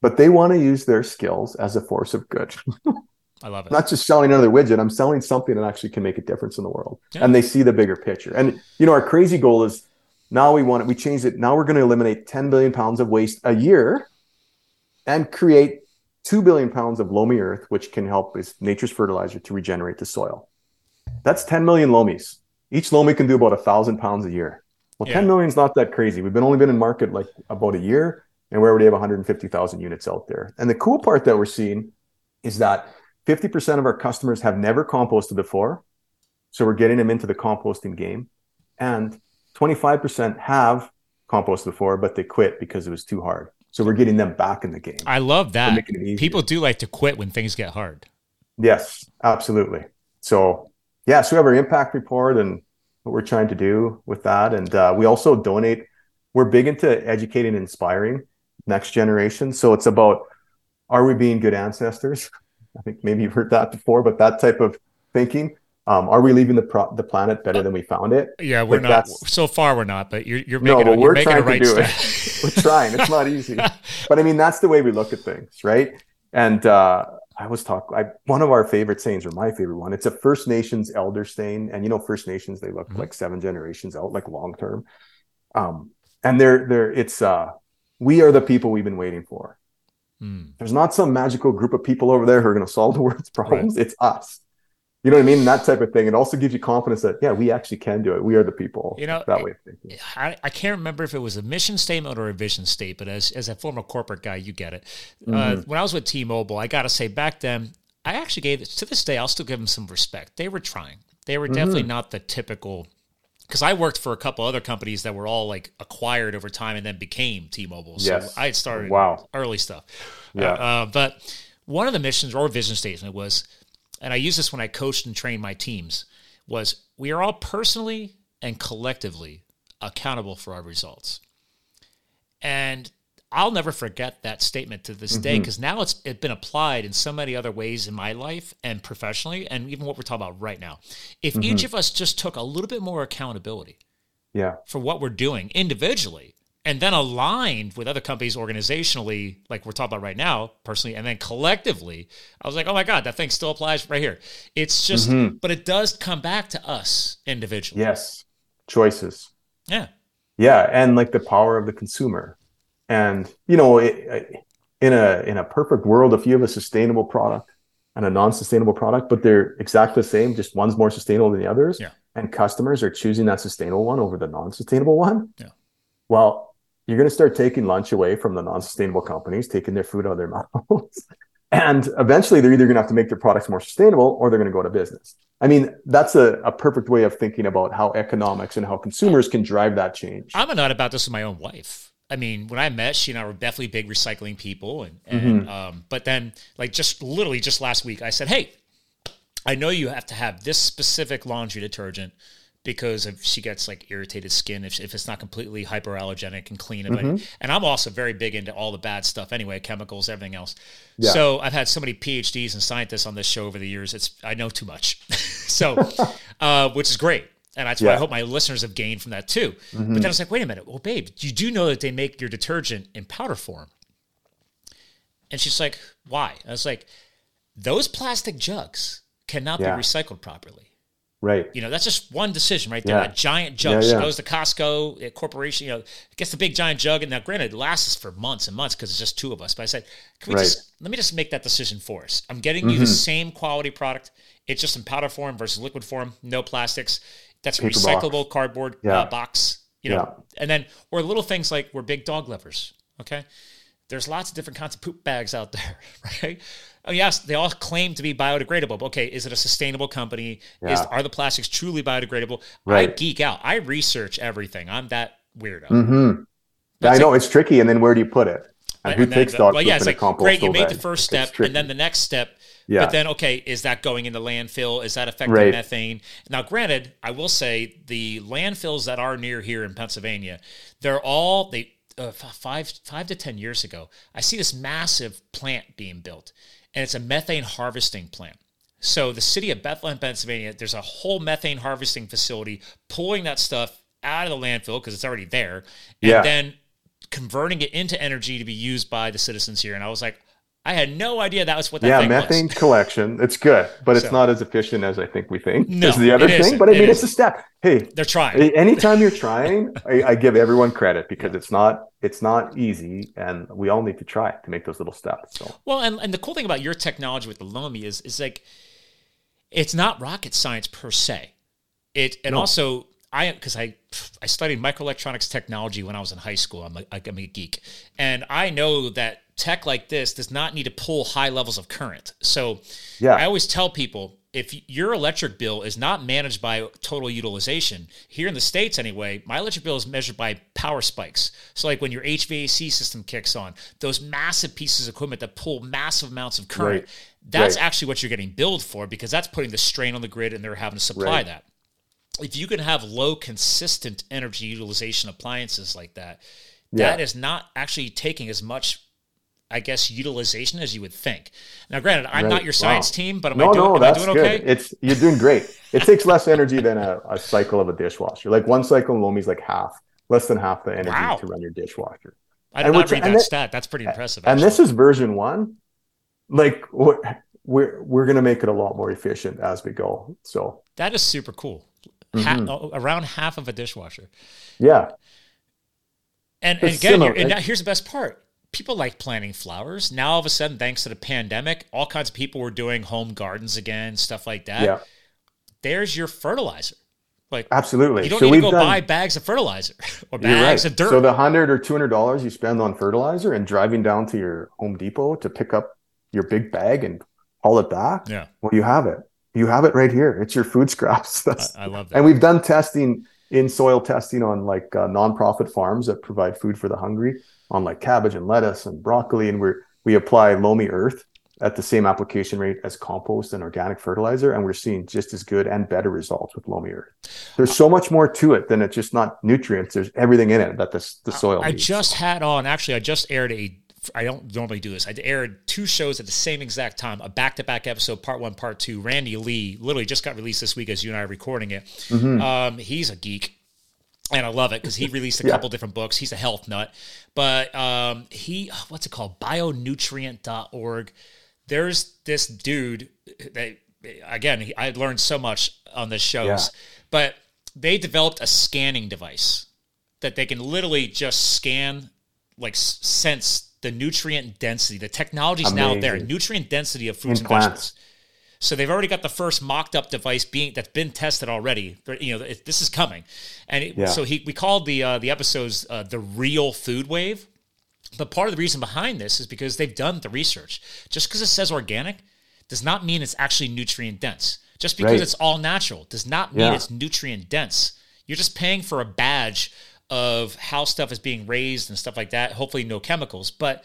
But they want to use their skills as a force of good. I love it. Not just selling another widget. I'm selling something that actually can make a difference in the world. Yeah. And they see the bigger picture. And you know, our crazy goal is now we want it. We changed it. Now we're going to eliminate 10 billion pounds of waste a year and create 2 billion pounds of loamy earth, which can help as nature's fertilizer to regenerate the soil. That's 10 million Lomis. Each Lomi can do about a thousand pounds a year. Well, yeah. 10 million is not that crazy. We've been only been in market like about a year, and we already have 150,000 units out there. And the cool part that we're seeing is that 50% of our customers have never composted before. So we're getting them into the composting game. And 25% have composted before, but they quit because it was too hard. So we're getting them back in the game. I love that. People do like to quit when things get hard. Yes, absolutely. So, yeah, so we have our impact report and what we're trying to do with that. And uh, we also donate, we're big into educating and inspiring next generation. So it's about are we being good ancestors? I think maybe you've heard that before, but that type of thinking. Um, are we leaving the pro- the planet better than we found it? Yeah, we're like not. So far, we're not. But you're you're making. No, but a, we're trying right to do it. we're trying. It's not easy, but I mean that's the way we look at things, right? And uh, I was talking. One of our favorite sayings, or my favorite one, it's a First Nations elder saying, and you know, First Nations they look mm-hmm. like seven generations out, like long term. Um, and they're they're it's uh, we are the people we've been waiting for Mm. There's not some magical group of people over there who are going to solve the world's problems. Right. It's us. You know what I mean? that type of thing. It also gives you confidence that, yeah, we actually can do it. We are the people. You know, that way of thinking. I, I can't remember if it was a mission statement or a vision statement, but as, as a former corporate guy, you get it. Uh, mm-hmm. Uh, when I was with T Mobile, I got to say back then, I actually gave to this day, I'll still give them some respect. They were trying. They were definitely mm-hmm. not the typical because I worked for a couple other companies that were all like acquired over time and then became T-Mobile. So yes. I had started wow. early stuff. Yeah. Uh, uh, but one of the missions or vision statement was, and I use this when I coached and trained my teams, was we are all personally and collectively accountable for our results. And I'll never forget that statement to this mm-hmm. day because now it's it's been applied in so many other ways in my life and professionally, and even what we're talking about right now. If mm-hmm. each of us just took a little bit more accountability, yeah, for what we're doing individually, and then aligned with other companies organizationally, like we're talking about right now, personally, and then collectively, I was like, oh my god, that thing still applies right here. It's just, mm-hmm. but it does come back to us individually. Yes, choices. Yeah. Yeah, and like the power of the consumer and you know, it, in a in a perfect world, if you have a sustainable product and a non-sustainable product, but they're exactly the same, just one's more sustainable than the others, yeah. and customers are choosing that sustainable one over the non-sustainable one, yeah. well, you're going to start taking lunch away from the non-sustainable companies, taking their food out of their mouths. and eventually they're either going to have to make their products more sustainable or they're going to go to business. I mean, that's a, a perfect way of thinking about how economics and how consumers can drive that change. I'm a nut about this with my own wife. I mean, when I met, she and I were definitely big recycling people, and, and mm-hmm. um, but then like just literally just last week, I said, "Hey, I know you have to have this specific laundry detergent because if she gets like irritated skin if, if it's not completely hyperallergenic and clean. Mm-hmm. And I'm also very big into all the bad stuff anyway, chemicals, everything else. Yeah. So I've had so many PhDs and scientists on this show over the years. It's I know too much, so uh, which is great and that's yeah. what I hope my listeners have gained from that too. Mm-hmm. But then I was like, wait a minute, well, babe, you do know that they make your detergent in powder form. And she's like, why? I was like, those plastic jugs cannot yeah. be recycled properly. Right. You know, that's just one decision right there. Yeah. That giant jug. Yeah, yeah. She goes to Costco, corporation, you know, gets the big giant jug. And now, granted, it lasts for months and months because it's just two of us. But I said, can we right. just, let me just make that decision for us. I'm getting mm-hmm. you the mm-hmm. same quality product. It's just in powder form versus liquid form, no plastics. That's a Paper recyclable box. cardboard uh, box, you know. And then, or little things like we're big dog lovers. Okay. There's lots of different kinds of poop bags out there, right? oh yes, they all claim to be biodegradable. But okay, is it a sustainable company? Yeah. Is are the plastics truly biodegradable? Right. I geek out. I research everything. I'm that weirdo. Mm-hmm. I know it's tricky. And then where do you put it? And who and takes dog well, yeah, it's like great. You made the first step, and then the next step. Yeah. But then, okay, is that going in the landfill? Is that affecting right. methane? Now, granted, I will say the landfills that are near here in Pennsylvania, they're all they uh, five five to ten years ago. I see this massive plant being built, and it's a methane harvesting plant. So the city of Bethlehem, Pennsylvania, there's a whole methane harvesting facility pulling that stuff out of the landfill because it's already there, and yeah. then converting it into energy to be used by the citizens here. And I was like, I had no idea that was what that yeah, methane was. collection. It's good, but it's not as efficient as I think we think. No, is the other thing. Isn't. But I mean, it's a step. Hey, they're trying. Anytime you're trying, I, I, give everyone credit because yeah. it's not it's not easy, and we all need to try to make those little steps. So well, and and the cool thing about your technology with the Lomi is is like it's not rocket science per se. It and no. also I because I I studied microelectronics technology when I was in high school. I'm a, I'm a geek, and I know that tech like this does not need to pull high levels of current. So yeah. I always tell people if your electric bill is not managed by total utilization, here in the States anyway, my electric bill is measured by power spikes. So, like when your HVAC system kicks on, those massive pieces of equipment that pull massive amounts of current, right. that's right. actually what you're getting billed for because that's putting the strain on the grid and they're having to supply right. that. If you can have low, consistent energy utilization appliances like that, yeah. that is not actually taking as much I guess utilization as you would think. Now, granted, I'm right. not your science wow. team, but am no, I doing, no, that's doing okay? Good. It's you're doing great. It takes less energy than a, a, cycle of a dishwasher. Like one cycle in Lomi's like half, less than half the energy wow. to run your dishwasher. I did and not read that stat. That's pretty impressive. Actually. And this is version one. Like we're we're, we're going to make it a lot more efficient as we go. So that is super cool. Mm-hmm. around half of a dishwasher. Yeah. And, and again, and now here's the best part people like planting flowers. Now all of a sudden, thanks to the pandemic, all kinds of people were doing home gardens again, stuff like that. Yeah. There's your fertilizer. Like absolutely, you don't so need to go done, buy bags of fertilizer or bags right. of dirt. So the hundred or two hundred dollars you spend on fertilizer and driving down to your Home Depot to pick up your big bag and haul it back. Yeah, well, you have it. You have it right here. It's your food scraps. I, I, love that. And we've done testing in soil testing on like uh, nonprofit farms that provide food for the hungry on like cabbage and lettuce and broccoli, and we're, we apply loamy earth at the same application rate as compost and organic fertilizer, and we're seeing just as good and better results with loamy earth. There's so much more to it than it's just not nutrients. There's everything in it that the, the soil. I needs. just had on actually. I just aired a. I don't normally do this. I aired two shows at the same exact time, a back-to-back episode, part one, part two. Randy Lee literally just got released this week as you and I are recording it. Mm-hmm. Um, he's a geek and I love it because he released a yeah. couple different books. He's a health nut, but um, he what's it called? Bionutrient.org. There's this dude that again he, I learned so much on the shows, yeah. but they developed a scanning device that they can literally just scan, like sense the nutrient density. The technology's Amazing. now there. Nutrient density of fruits In and vegetables. So they've already got the first mocked up device being that's been tested already. You know, it, this is coming, and it, yeah. so he we called the uh, the episodes uh, the real food wave. But part of the reason behind this is because they've done the research. Just because it says organic does not mean it's actually nutrient dense. Just because right. it's all natural does not mean yeah. it's nutrient dense. You're just paying for a badge of how stuff is being raised and stuff like that. Hopefully, no chemicals. But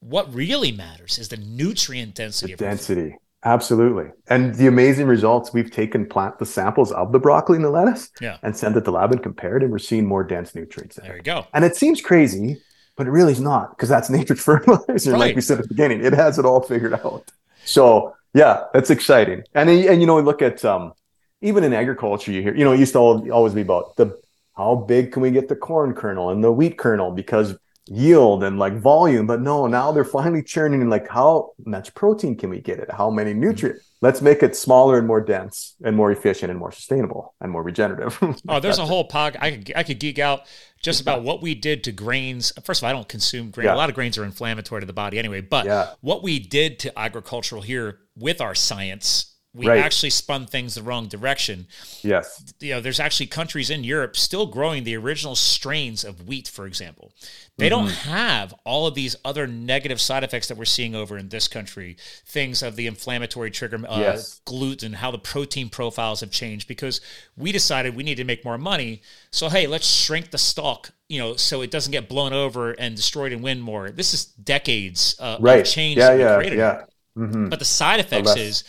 what really matters is the nutrient density. The density. Absolutely. And the amazing results we've taken plant the samples of the broccoli and the lettuce yeah. and sent it to lab and compared, and we're seeing more dense nutrients. There you go. And it seems crazy, but it really is not because that's nature's fertilizer. Right. Like we said at the beginning, it has it all figured out. So yeah, that's exciting. And and you know, we look at um even in agriculture, you hear, you know, it used to always be about the how big can we get the corn kernel and the wheat kernel because yield and like volume. But no, now they're finally churning in like how much protein can we get it? How many mm-hmm. nutrients? Let's make it smaller and more dense and more efficient and more sustainable and more regenerative. oh, there's a whole pod. I could I could geek out just about what we did to grains. First of all, I don't consume grain. Yeah. A lot of grains are inflammatory to the body anyway. But yeah. what we did to agricultural here with our science we right. actually spun things the wrong direction. Yes. You know, there's actually countries in Europe still growing the original strains of wheat, for example. They mm-hmm. don't have all of these other negative side effects that we're seeing over in this country. Things of the inflammatory trigger, uh, yes. gluten, how the protein profiles have changed because we decided we need to make more money. So hey, let's shrink the stalk, you know, so it doesn't get blown over and destroyed and win more. This is decades uh, right. of change. Yeah, yeah, yeah. Mm-hmm. But the side effects is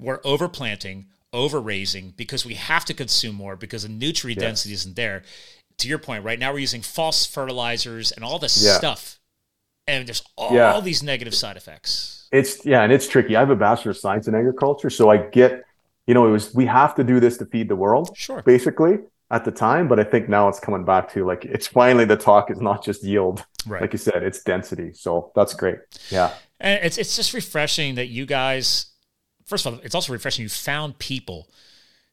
we're overplanting, overraising because we have to consume more because the nutrient density isn't there. To your point, right now we're using false fertilizers and all this yeah. stuff, and there's all, yeah. all these negative side effects. It's yeah, and it's tricky. I have a bachelor of science in agriculture, so I get, you know, it was we have to do this to feed the world, sure, basically at the time. But I think now it's coming back to like it's finally the talk is not just yield, right? Like you said, it's density. So that's great. Yeah, and it's it's just refreshing that you guys first of all, it's also refreshing. You found people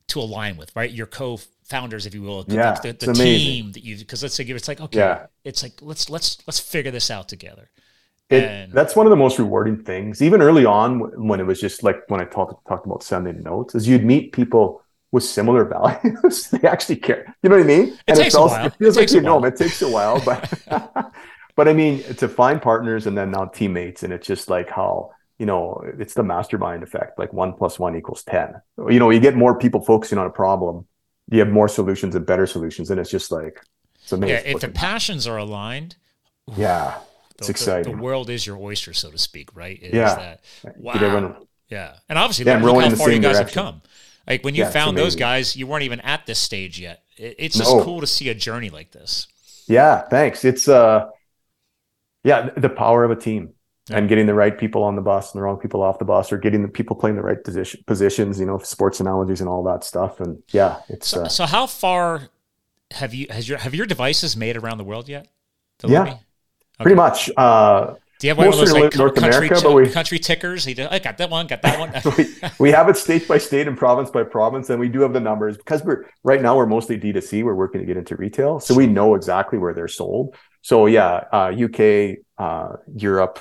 to align with, right? Your co-founders, if you will, yeah, the, the, the team that you. Because let's say it's like okay, yeah. it's like let's let's let's figure this out together. It, and, that's one of the most rewarding things. Even early on, when it was just like when I talked talked about sending notes, is you'd meet people with similar values. they actually care. You know what I mean? It and takes a while. It feels it like you know them. It takes a while, but but I mean to find partners and then now teammates, and it's just like how you know, it's the mastermind effect. Like one plus one equals 10. You know, you get more people focusing on a problem, you have more solutions and better solutions. And it's just like, it's amazing. Yeah, if the passions are aligned, yeah, it's the, exciting. The, the, world is your oyster, so to speak, right? It yeah. That, wow. Everyone, yeah. And obviously, yeah, look how far you guys direction. have come. Like when you yeah, found those guys, you weren't even at this stage yet. It, it's just no. cool to see a journey like this. Yeah, thanks. It's uh yeah, the power of a team and getting the right people on the bus and the wrong people off the bus or getting the people playing the right position, positions you know sports analogies and all that stuff and yeah it's so, uh, so how far have you has your have your devices made around the world yet yeah okay. pretty much uh do you have one of those like North country, America, but we, country tickers? He I got that one, got that one. we, we have it state by state and province by province, and we do have the numbers because we're right now we're mostly D2C. We're working to get into retail, so we know exactly where they're sold. So yeah, uh, UK, uh, Europe,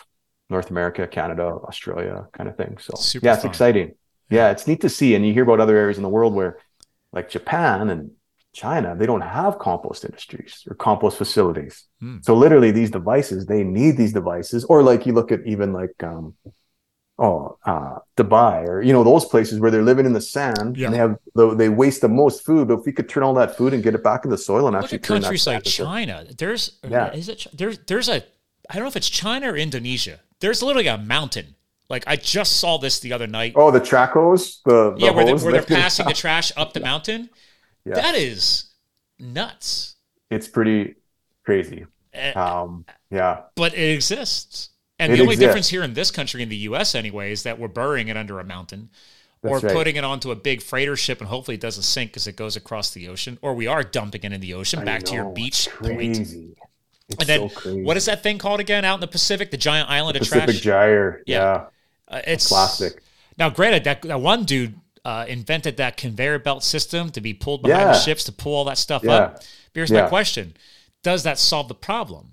North America, Canada, Australia kind of thing. So Super yeah, it's fun. exciting. Yeah, it's neat to see. And you hear about other areas in the world where like Japan and China, they don't have compost industries or compost facilities. Hmm. So literally these devices, they need these devices. Or like you look at even like um oh uh Dubai or you know those places where they're living in the sand yeah. and they have they waste the most food. But if we could turn all that food and get it back in the soil and look actually at countries like China, there's yeah. is it there's there's a I don't know if it's China or Indonesia there's literally a mountain. Like I just saw this the other night. Oh, the track hose, the, the yeah, where, hose, where they're passing the trash up the mountain. Yeah. That is nuts. It's pretty crazy. Uh, um, yeah, but it exists. And it the only exists. difference here in this country, in the U.S. anyway, is that we're burying it under a mountain, That's or right. putting it onto a big freighter ship, and hopefully it doesn't sink because it goes across the ocean, or we are dumping it in the ocean I back know, to your beach crazy. point. It's and then so what is that thing called again out in the Pacific? The giant island the of Pacific trash. Gyre. Yeah, yeah. Uh, it's plastic. Now, granted, that, that one dude uh, invented that conveyor belt system to be pulled behind yeah. the ships to pull all that stuff yeah. up. Here's yeah. my question: Does that solve the problem?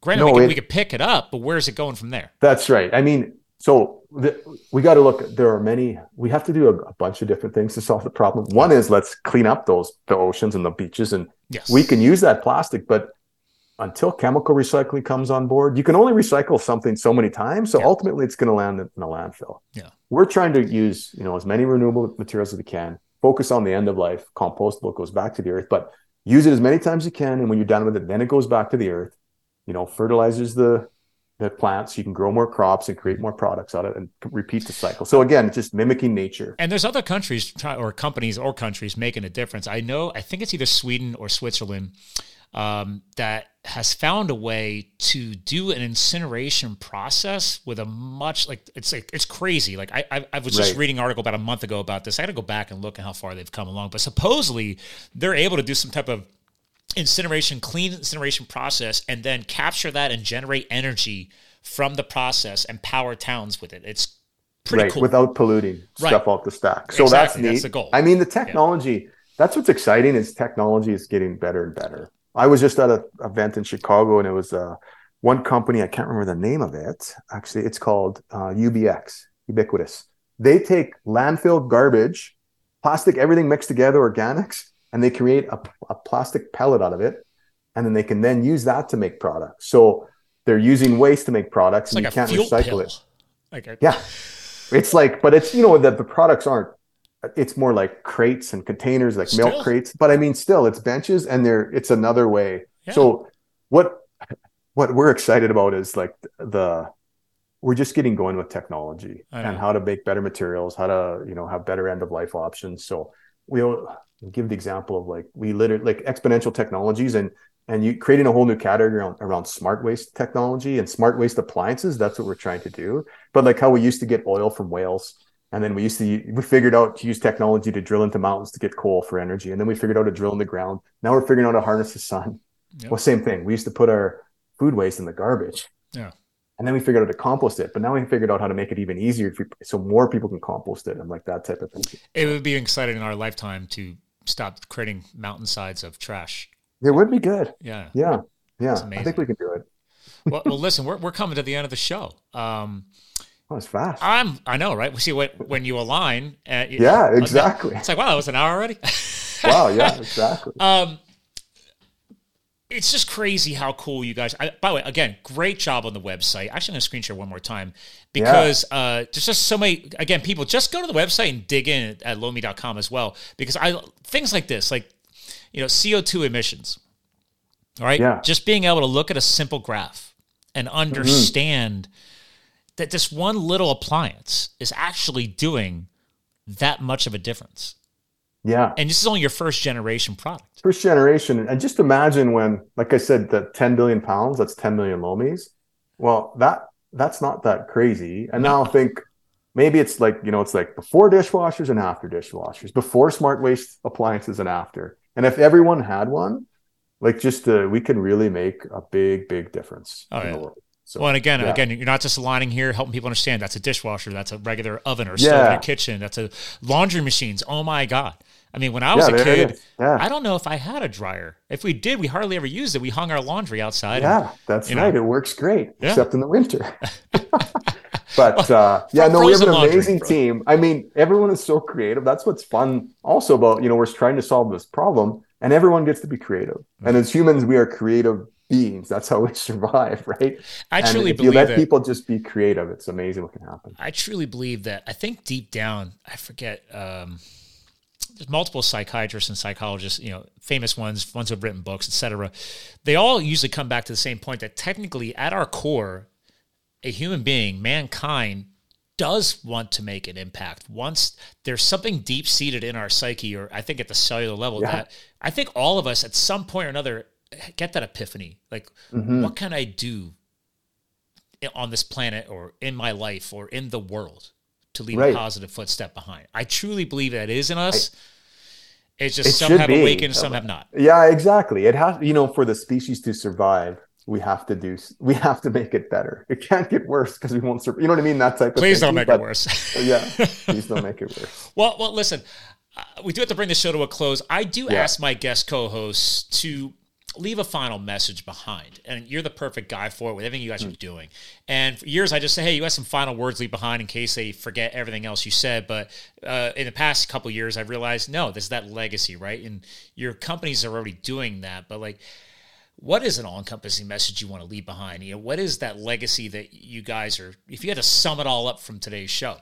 Granted, no, we, can, it, we could pick it up, but where's it going from there? That's right. I mean, so the, we got to look. There are many. We have to do a, a, bunch of different things to solve the problem. One is let's clean up those the oceans and the beaches, and yes. we can use that plastic, but until chemical recycling comes on board, you can only recycle something so many times. So yeah. ultimately, it's going to land in a landfill. Yeah, we're trying to use you know as many renewable materials as we can. Focus on the end of life. Compostable goes back to the earth, but use it as many times as you can. And when you're done with it, then it goes back to the earth. You know, fertilizes the the plants. You can grow more crops and create more products out of it and repeat the cycle. So again, it's just mimicking nature. And there's other countries or companies or countries making a difference. I know. I think it's either Sweden or Switzerland um, that has found a way to do an incineration process with a much like it's like it's crazy. Like I I, I was just right. reading an article about a month ago about this. I got to go back and look at how far they've come along. But supposedly they're able to do some type of incineration, clean incineration process, and then capture that and generate energy from the process and power towns with it. It's pretty right, cool. without polluting right. stuff off the stack. So exactly. that's neat. That's the goal. I mean, the technology. Yeah. That's what's exciting is technology is getting better and better. I was just at an event in Chicago, and it was uh, one company. I can't remember the name of it. Actually, it's called uh, UBQ, Ubiquitous. They take landfill garbage, plastic, everything mixed together, organics, and they create a, a plastic pellet out of it, and then they can then use that to make products. So they're using waste to make products, it's and like you can't recycle pill. it. Like a- yeah, it's like, but it's you know that the products aren't it's more like crates and containers, like still? milk crates. But I mean, still, it's benches, and there it's another way. Yeah. So what what we're excited about is like the we're just getting going with technology and how to make better materials, how to you know have better end of life options. So we'll give the example of like we literally like exponential technologies and and you creating a whole new category around, around smart waste technology and smart waste appliances. That's what we're trying to do. But like how we used to get oil from whales and then we used to we figured out to use technology to drill into mountains to get coal for energy. And then we figured out to drill in the ground. Now we're figuring out how to harness the sun. Yep. Well, same thing. We used to put our food waste in the garbage. Yeah. And then we figured out to compost it. But now we figured out how to make it even easier we, so more people can compost it and like that type of thing. It would be exciting in our lifetime to stop creating mountainsides of trash. It would be good. Yeah. Yeah. Yeah. I think we can do it. well, well, listen, we're, we're coming to the end of the show. Um, Oh, it's fast. I'm. I know, right? We see when when you align. Uh, yeah, exactly. It's like wow, that was an hour already. wow. Yeah. Exactly. Um, it's just crazy how cool you guys. I, by the way, again, great job on the website. Actually, I'm going to screen share one more time because yeah. uh, there's just so many. Again, people just go to the website and dig in at lomi.com as well because I things like this, like you know, CO2 emissions. All right. Yeah. Just being able to look at a simple graph and mm-hmm. understand. Mm-hmm that this one little appliance is actually doing that much of a difference. Yeah. And this is only your first generation product. First generation. And just imagine when, like I said, the 10 billion pounds, that's 10 million lomis. Well, that that's not that crazy. And now I think maybe it's like, you know, it's like before dishwashers and after dishwashers, before smart waste appliances and after. And if everyone had one, like just uh, we can really make a big, big difference oh, in yeah. the world. So, well, and again, yeah. again, you're not just aligning here, helping people understand that's a dishwasher, that's a regular oven or stove yeah. in your kitchen, that's a laundry machines. Oh my god! I mean, when I was yeah, a kid, I don't know if I had a dryer. If we did, we hardly ever used it. We hung our laundry outside. Yeah, and, that's right. Know. It works great, except in the winter. but uh, yeah, no, we have an amazing laundry, team. I mean, everyone is so creative. That's what's fun. Also, about you know, we're trying to solve this problem, and everyone gets to be creative. Mm-hmm. And as humans, we are creative beings. That's how we survive, right? I truly if believe you let that, people just be creative, it's amazing what can happen. I truly believe that. I think deep down, I forget. Um, there's multiple psychiatrists and psychologists, you know, famous ones, ones who've written books, etc. They all usually come back to the same point that technically, at our core, a human being, mankind, does want to make an impact. Once there's something deep seated in our psyche, or I think at the cellular level, yeah. that I think all of us at some point or another get that epiphany. Like, mm-hmm. what can I do on this planet or in my life or in the world to leave right. a positive footstep behind? I truly believe that is in us. I, it's just it some have be. awakened, some have not. Yeah, exactly. It has, you know, for the species to survive, we have to do, we have to make it better. It can't get worse because we won't survive. You know what I mean? That type of Please thinking, don't make but, it worse. yeah, please don't make it worse. well, well, listen, uh, we do have to bring the show to a close. I do yeah. ask my guest co-hosts to leave a final message behind. And you're the perfect guy for it with everything you guys are doing. And for years, I just say, hey, you have some final words leave behind in case they forget everything else you said. But uh, in the past couple years, I've realized, no, this is that legacy, right? And your companies are already doing that. But like, what is an all-encompassing message you want to leave behind? You know, what is that legacy that you guys are? If you had to sum it all up from today's show,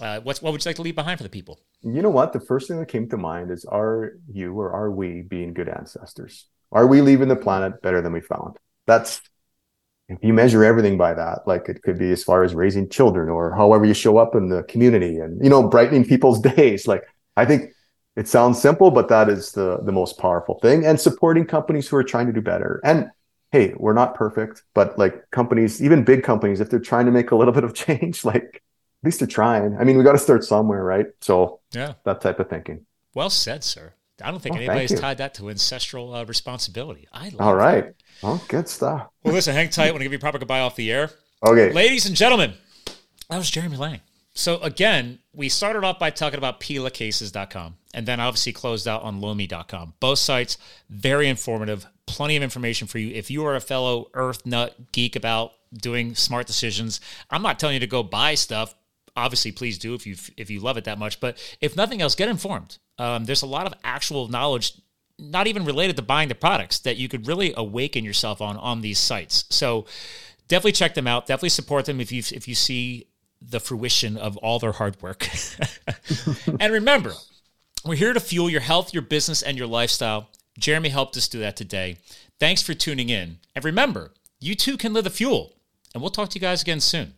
uh, what's what would you like to leave behind for the people? You know what? The first thing that came to mind is: Are you or are we being good ancestors? Are we leaving the planet better than we found? That's if you measure everything by that, like it could be as far as raising children or however you show up in the community and you know brightening people's days. Like I think it sounds simple, but that is the the most powerful thing. And supporting companies who are trying to do better. And hey, we're not perfect, but like companies, even big companies, if they're trying to make a little bit of change, like at least they're trying. I mean, we got to start somewhere, right? So yeah, that type of thinking. Well said, sir. I don't think oh, anybody's tied that to ancestral uh, responsibility. I love All right. That. Oh, good stuff. Well, listen, hang tight. I want to give you a proper goodbye off the air. Okay. Ladies and gentlemen, that was Jeremy Lang. So again, we started off by talking about pelacases.com and then obviously closed out on lomi.com. Both sites very informative, plenty of information for you. If you are a fellow earth nut geek about doing smart decisions, I'm not telling you to go buy stuff. Obviously, please do if you if you love it that much. But if nothing else, get informed. Um, there's a lot of actual knowledge, not even related to buying the products, that you could really awaken yourself on on these sites. So definitely check them out. Definitely support them if you if you see the fruition of all their hard work. and remember, we're here to fuel your health, your business, and your lifestyle. Jeremy helped us do that today. Thanks for tuning in. And remember, you too can live the fuel. And we'll talk to you guys again soon.